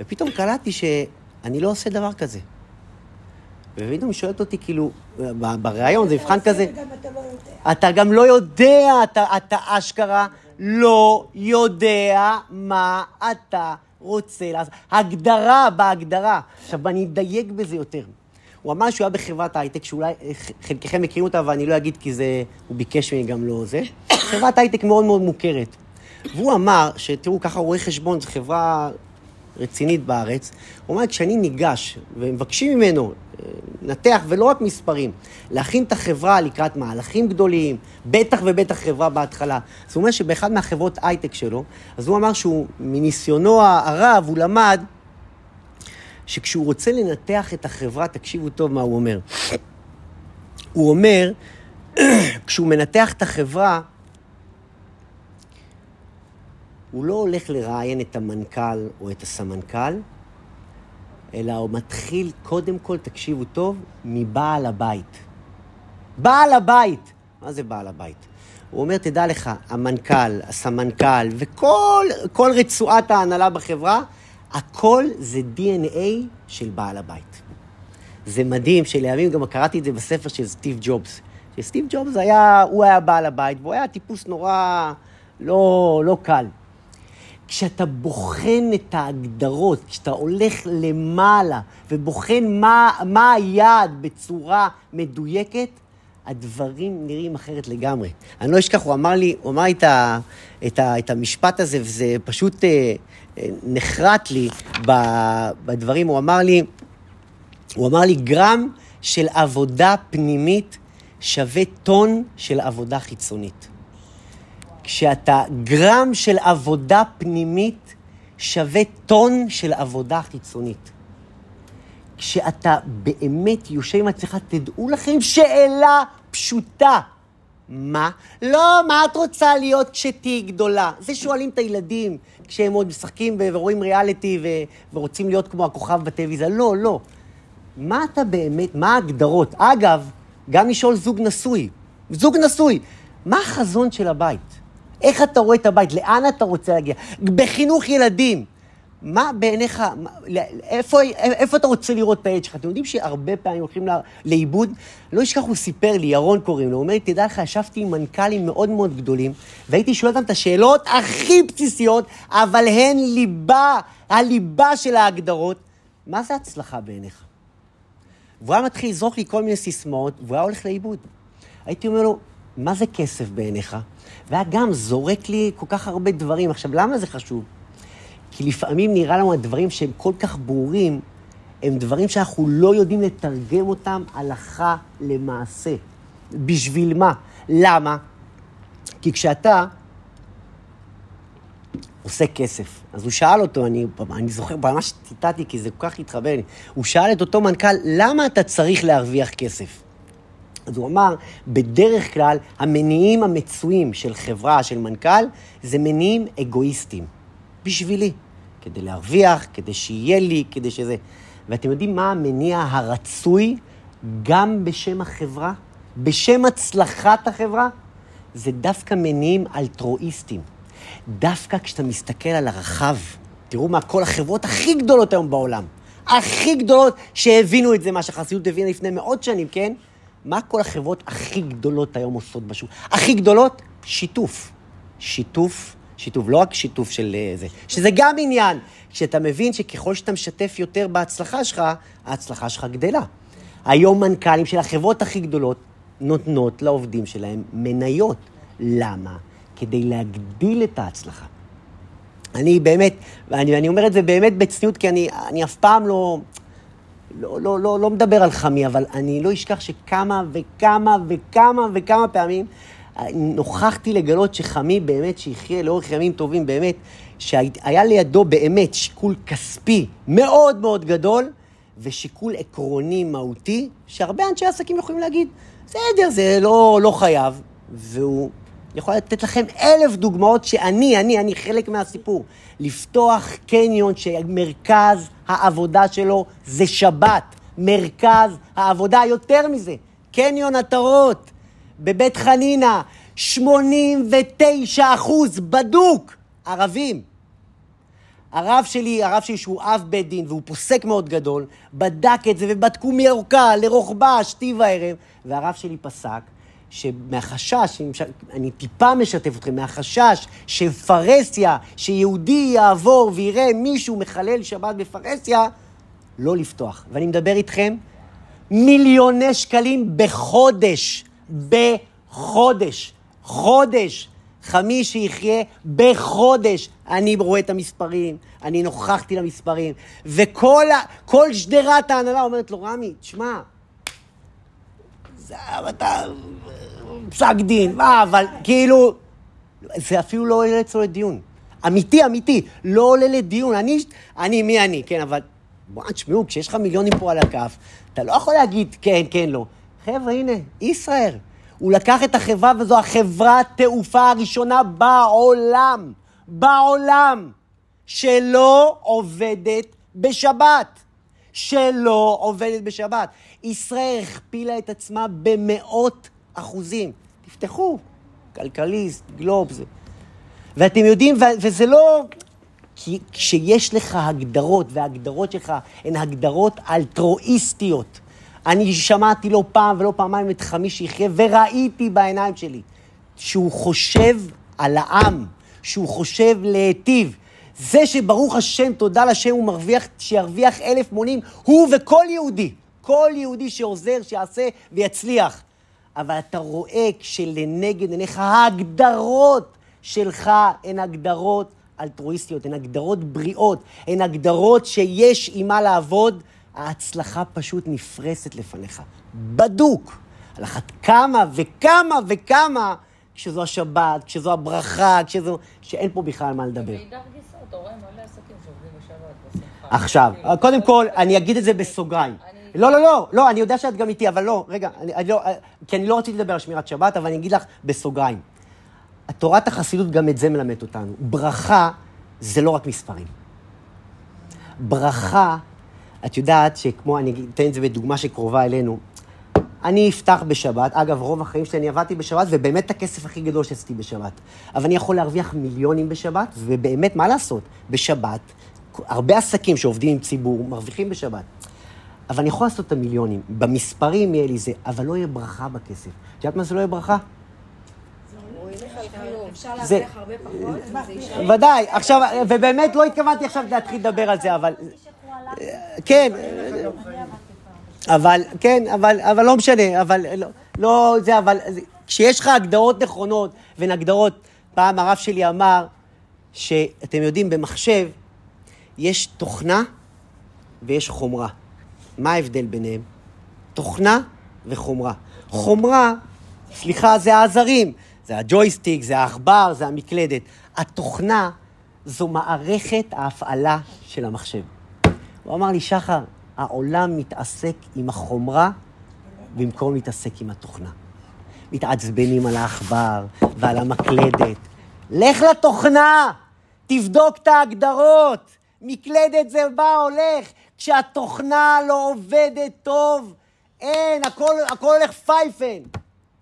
ופתאום קלטתי שאני לא עושה דבר כזה. ופתאום היא שואלת אותי, כאילו, בריאיון, זה מבחן כזה... אתה גם לא יודע, אתה, אתה אשכרה לא יודע מה אתה רוצה לעשות. הגדרה בהגדרה. עכשיו, אני אדייק בזה יותר. הוא אמר שהוא היה בחברת הייטק, שאולי חלקכם מכירים אותה, ואני לא אגיד כי זה, הוא ביקש ממני גם לא זה. חברת הייטק מאוד מאוד מוכרת. והוא אמר, שתראו, ככה רואה חשבון, זו חברה רצינית בארץ. הוא אומר, כשאני ניגש ומבקשים ממנו לנתח, ולא רק מספרים, להכין את החברה לקראת מהלכים גדולים, בטח ובטח חברה בהתחלה. אז הוא אומר שבאחד מהחברות הייטק שלו, אז הוא אמר שהוא, מניסיונו הרב, הוא למד שכשהוא רוצה לנתח את החברה, תקשיבו טוב מה הוא אומר. הוא אומר, כשהוא מנתח את החברה, הוא לא הולך לראיין את המנכ"ל או את הסמנכ"ל, אלא הוא מתחיל קודם כל, תקשיבו טוב, מבעל הבית. בעל הבית! מה זה בעל הבית? הוא אומר, תדע לך, המנכ"ל, הסמנכ"ל וכל רצועת ההנהלה בחברה, הכל זה DNA של בעל הבית. זה מדהים שלימים גם קראתי את זה בספר של סטיב ג'ובס. שסטיב ג'ובס היה, הוא היה בעל הבית, והוא היה טיפוס נורא לא, לא קל. כשאתה בוחן את ההגדרות, כשאתה הולך למעלה ובוחן מה, מה היעד בצורה מדויקת, הדברים נראים אחרת לגמרי. אני לא אשכח, הוא אמר לי, הוא אמר לי את, ה, את, ה, את המשפט הזה, וזה פשוט אה, נחרט לי בדברים. הוא אמר לי, הוא אמר לי, גרם של עבודה פנימית שווה טון של עבודה חיצונית. כשאתה, גרם של עבודה פנימית שווה טון של עבודה חיצונית. כשאתה באמת יושב עם עצמך, תדעו לכם שאלה פשוטה. מה? לא, מה את רוצה להיות כשתהיי גדולה? זה שואלים את הילדים כשהם עוד משחקים ורואים ריאליטי ו... ורוצים להיות כמו הכוכב בטלוויזיה. לא, לא. מה אתה באמת, מה ההגדרות? אגב, גם לשאול זוג נשוי. זוג נשוי, מה החזון של הבית? איך אתה רואה את הבית? לאן אתה רוצה להגיע? בחינוך ילדים, מה בעיניך, איפה, איפה אתה רוצה לראות את הילד שלך? אתם יודעים שהרבה פעמים הולכים לאיבוד? לא אשכח, הוא סיפר לי, ירון קוראים לו, הוא אומר לי, תדע לך, ישבתי עם מנכ"לים מאוד מאוד גדולים, והייתי שואל אותם את השאלות הכי בסיסיות, אבל הן ליבה, הליבה של ההגדרות. מה זה הצלחה בעיניך? והוא היה מתחיל לזרוק לי כל מיני סיסמאות, והוא היה הולך לאיבוד. הייתי אומר לו, מה זה כסף בעיניך? והיה גם זורק לי כל כך הרבה דברים. עכשיו, למה זה חשוב? כי לפעמים נראה לנו הדברים שהם כל כך ברורים, הם דברים שאנחנו לא יודעים לתרגם אותם הלכה למעשה. בשביל מה? למה? כי כשאתה עושה כסף, אז הוא שאל אותו, אני, אני זוכר, ממש ציטטתי כי זה כל כך התחבר לי, הוא שאל את אותו מנכ"ל, למה אתה צריך להרוויח כסף? אז הוא אמר, בדרך כלל המניעים המצויים של חברה, של מנכ"ל, זה מניעים אגואיסטיים. בשבילי. כדי להרוויח, כדי שיהיה לי, כדי שזה... ואתם יודעים מה המניע הרצוי גם בשם החברה? בשם הצלחת החברה? זה דווקא מניעים אלטרואיסטיים. דווקא כשאתה מסתכל על הרחב, תראו מה כל החברות הכי גדולות היום בעולם, הכי גדולות שהבינו את זה, מה שהחסידות הבינה לפני מאות שנים, כן? מה כל החברות הכי גדולות היום עושות בשוק? הכי גדולות? שיתוף. שיתוף שיתוף, לא רק שיתוף של אה, זה, שזה גם עניין, שאתה מבין שככל שאתה משתף יותר בהצלחה שלך, ההצלחה שלך גדלה. היום מנכ"לים של החברות הכי גדולות נותנות לעובדים שלהם מניות. למה? כדי להגדיל את ההצלחה. אני באמת, ואני אני אומר את זה באמת בצניעות, כי אני, אני אף פעם לא, לא, לא, לא, לא מדבר על חמי, אבל אני לא אשכח שכמה וכמה וכמה וכמה פעמים נוכחתי לגלות שחמי באמת, שיחיה לאורך ימים טובים, באמת, שהיה לידו באמת שיקול כספי מאוד מאוד גדול, ושיקול עקרוני מהותי, שהרבה אנשי עסקים יכולים להגיד, בסדר, זה לא, לא חייב, והוא יכול לתת לכם אלף דוגמאות שאני, אני, אני חלק מהסיפור. לפתוח קניון שמרכז העבודה שלו זה שבת. מרכז העבודה, יותר מזה, קניון עטרות. בבית חנינה, 89 אחוז, בדוק, ערבים. הרב שלי, הרב שלי שהוא אב בית דין והוא פוסק מאוד גדול, בדק את זה ובדקו מאורכה לרוחבה, שתי וערב, והרב שלי פסק שמהחשש, אני טיפה משתף אתכם, מהחשש שפרהסיה, שיהודי יעבור ויראה מישהו מחלל שבת בפרהסיה, לא לפתוח. ואני מדבר איתכם, מיליוני שקלים בחודש. בחודש. חודש. חמי שיחיה בחודש. אני רואה את המספרים, אני נוכחתי למספרים, וכל כל שדרת ההנהלה אומרת לו, רמי, תשמע, זה, אתה, פסק דין, מה, אבל כאילו, זה אפילו לא עולה אצלו לדיון. אמיתי, אמיתי, לא עולה לדיון. אני, אני, מי אני, כן, אבל בואו, תשמעו, כשיש לך מיליונים פה על הכף, אתה לא יכול להגיד כן, כן, לא. חבר'ה, הנה, ישראל. הוא לקח את החברה, וזו החברת תעופה הראשונה בעולם, בעולם, שלא עובדת בשבת. שלא עובדת בשבת. ישראל הכפילה את עצמה במאות אחוזים. תפתחו, כלכליסט, גלוב, זה. ואתם יודעים, וזה לא... כי כשיש לך הגדרות, וההגדרות שלך הן הגדרות אלטרואיסטיות, אני שמעתי לא פעם ולא פעמיים את חמי שיחיה, וראיתי בעיניים שלי שהוא חושב על העם, שהוא חושב להיטיב. זה שברוך השם, תודה לשם, הוא מרוויח, שירוויח אלף מונים, הוא וכל יהודי, כל יהודי שעוזר, שיעשה ויצליח. אבל אתה רואה כשלנגד עיניך ההגדרות שלך הן הגדרות אלטרואיסטיות, הן הגדרות בריאות, הן הגדרות שיש עם מה לעבוד, ההצלחה פשוט נפרסת לפניך. בדוק. על אחת כמה וכמה וכמה כשזו השבת, כשזו הברכה, כשזו... שאין פה בכלל מה לדבר. עכשיו, קודם כל, אני אגיד את זה בסוגריים. לא, לא, לא, לא, אני יודע שאת גם איתי, אבל לא, רגע, אני, אני לא, כי אני לא רציתי לדבר על שמירת שבת, אבל אני אגיד לך בסוגריים. תורת החסידות גם את זה מלמד אותנו. ברכה זה לא רק מספרים. ברכה, את יודעת שכמו, אני אתן את זה בדוגמה שקרובה אלינו, אני אפתח בשבת, אגב, רוב החיים שלי אני עבדתי בשבת, ובאמת הכסף הכי גדול שעשיתי בשבת. אבל אני יכול להרוויח מיליונים בשבת, ובאמת, מה לעשות? בשבת, הרבה עסקים שעובדים עם ציבור מרוויחים בשבת. אבל אני יכול לעשות את המיליונים. במספרים יהיה לי זה, אבל לא יהיה ברכה בכסף. את יודעת מה זה לא יהיה ברכה? זה... ודאי, עכשיו, ובאמת לא התכוונתי עכשיו להתחיל לדבר על זה, אבל... כן, אבל, כן, אבל, אבל לא משנה, אבל לא, לא זה, אבל כשיש לך הגדרות נכונות, והן הגדרות, פעם הרב שלי אמר, שאתם יודעים, במחשב יש תוכנה ויש חומרה. מה ההבדל ביניהם? תוכנה וחומרה. חומרה, סליחה, זה העזרים, זה הג'ויסטיק, זה העכבר, זה המקלדת. התוכנה זו מערכת ההפעלה של המחשב. הוא אמר לי, שחר, העולם מתעסק עם החומרה במקום להתעסק עם התוכנה. מתעצבנים על העכבר ועל המקלדת. לך לתוכנה, תבדוק את ההגדרות. מקלדת זה בא, הולך. כשהתוכנה לא עובדת טוב, אין, הכל, הכל הולך פייפן.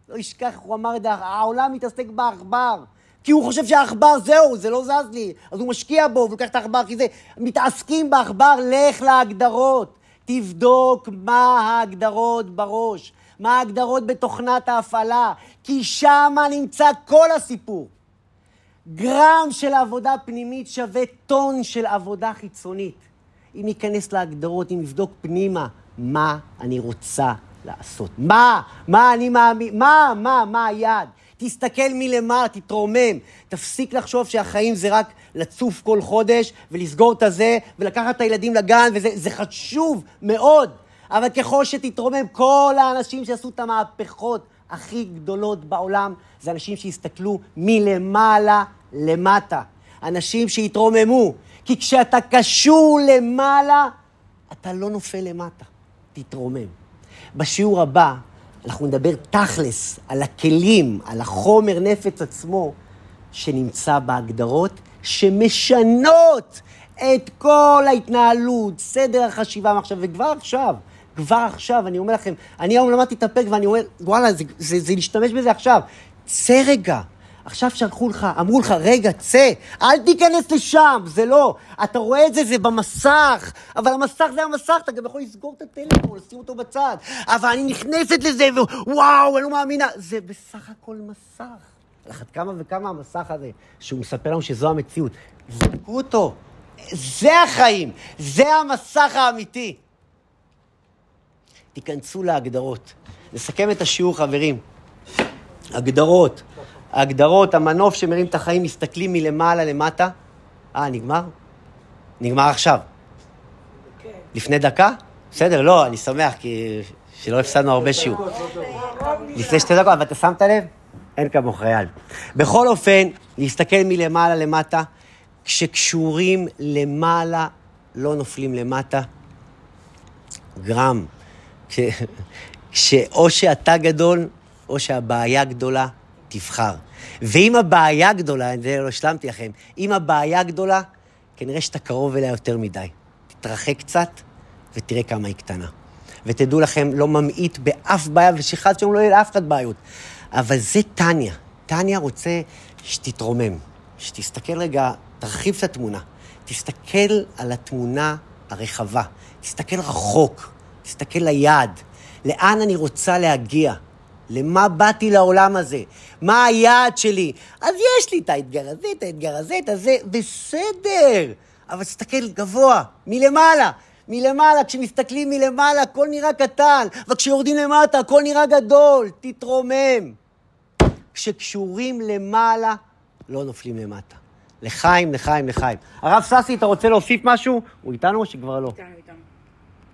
לא ישכח, הוא אמר את זה, העולם מתעסק בעכבר. כי הוא חושב שהעכבר זהו, זה לא זז לי. אז הוא משקיע בו ולוקח את העכבר, כי זה... מתעסקים בעכבר, לך להגדרות. תבדוק מה ההגדרות בראש, מה ההגדרות בתוכנת ההפעלה, כי שם נמצא כל הסיפור. גרם של עבודה פנימית שווה טון של עבודה חיצונית. אם ניכנס להגדרות, אם נבדוק פנימה, מה אני רוצה לעשות. מה? מה אני מאמין? מה? מה? מה היעד? תסתכל מלמעלה, תתרומם. תפסיק לחשוב שהחיים זה רק לצוף כל חודש ולסגור את הזה ולקחת את הילדים לגן, וזה חשוב מאוד. אבל ככל שתתרומם, כל האנשים שעשו את המהפכות הכי גדולות בעולם, זה אנשים שהסתכלו מלמעלה למטה. אנשים שהתרוממו. כי כשאתה קשור למעלה, אתה לא נופל למטה. תתרומם. בשיעור הבא אנחנו נדבר תכלס על הכלים, על החומר נפץ עצמו, שנמצא בהגדרות, שמשנות את כל ההתנהלות, סדר החשיבה מעכשיו, וכבר עכשיו, כבר עכשיו, אני אומר לכם, אני היום למדתי את הפרק ואני אומר, וואלה, זה, זה, זה להשתמש בזה עכשיו. צא רגע. עכשיו שלחו לך, אמרו לך, רגע, צא, אל תיכנס לשם, זה לא. אתה רואה את זה, זה במסך, אבל המסך זה המסך, אתה גם יכול לסגור את הטלפון, לשים אותו בצד. אבל אני נכנסת לזה, ווואו, אני לא מאמינה. זה בסך הכל מסך. על אחת כמה וכמה המסך הזה, שהוא מספר לנו שזו המציאות. זרקו אותו. זה החיים, זה המסך האמיתי. תיכנסו להגדרות. נסכם את השיעור, חברים. הגדרות. ההגדרות, המנוף שמרים את החיים, מסתכלים מלמעלה למטה. אה, נגמר? נגמר עכשיו. לפני דקה? בסדר, לא, אני שמח, כי שלא הפסדנו הרבה שיעור. לפני שתי דקות, אבל אתה שמת לב? אין כמוך חייל. בכל אופן, להסתכל מלמעלה למטה, כשקשורים למעלה, לא נופלים למטה. גרם. כשאו שאתה גדול, או שהבעיה גדולה, תבחר. ואם הבעיה גדולה, את זה לא השלמתי לכם, אם הבעיה גדולה, כנראה שאתה קרוב אליה יותר מדי. תתרחק קצת ותראה כמה היא קטנה. ותדעו לכם, לא ממעיט באף בעיה, ושחד שם לא יהיה לאף אחד בעיות. אבל זה טניה. טניה רוצה שתתרומם, שתסתכל רגע, תרחיב את התמונה. תסתכל על התמונה הרחבה. תסתכל רחוק, תסתכל ליעד. לאן אני רוצה להגיע? למה באתי לעולם הזה? מה היעד שלי? אז יש לי את האתגר הזה, את האתגר הזה, את הזה, בסדר. אבל תסתכל גבוה, מלמעלה. מלמעלה, כשמסתכלים מלמעלה, הכל נראה קטן, וכשיורדים למטה, הכל נראה גדול. תתרומם. כשקשורים למעלה, לא נופלים למטה. לחיים, לחיים, לחיים. הרב ססי, אתה רוצה להוסיף משהו? הוא איתנו או שכבר לא? כאן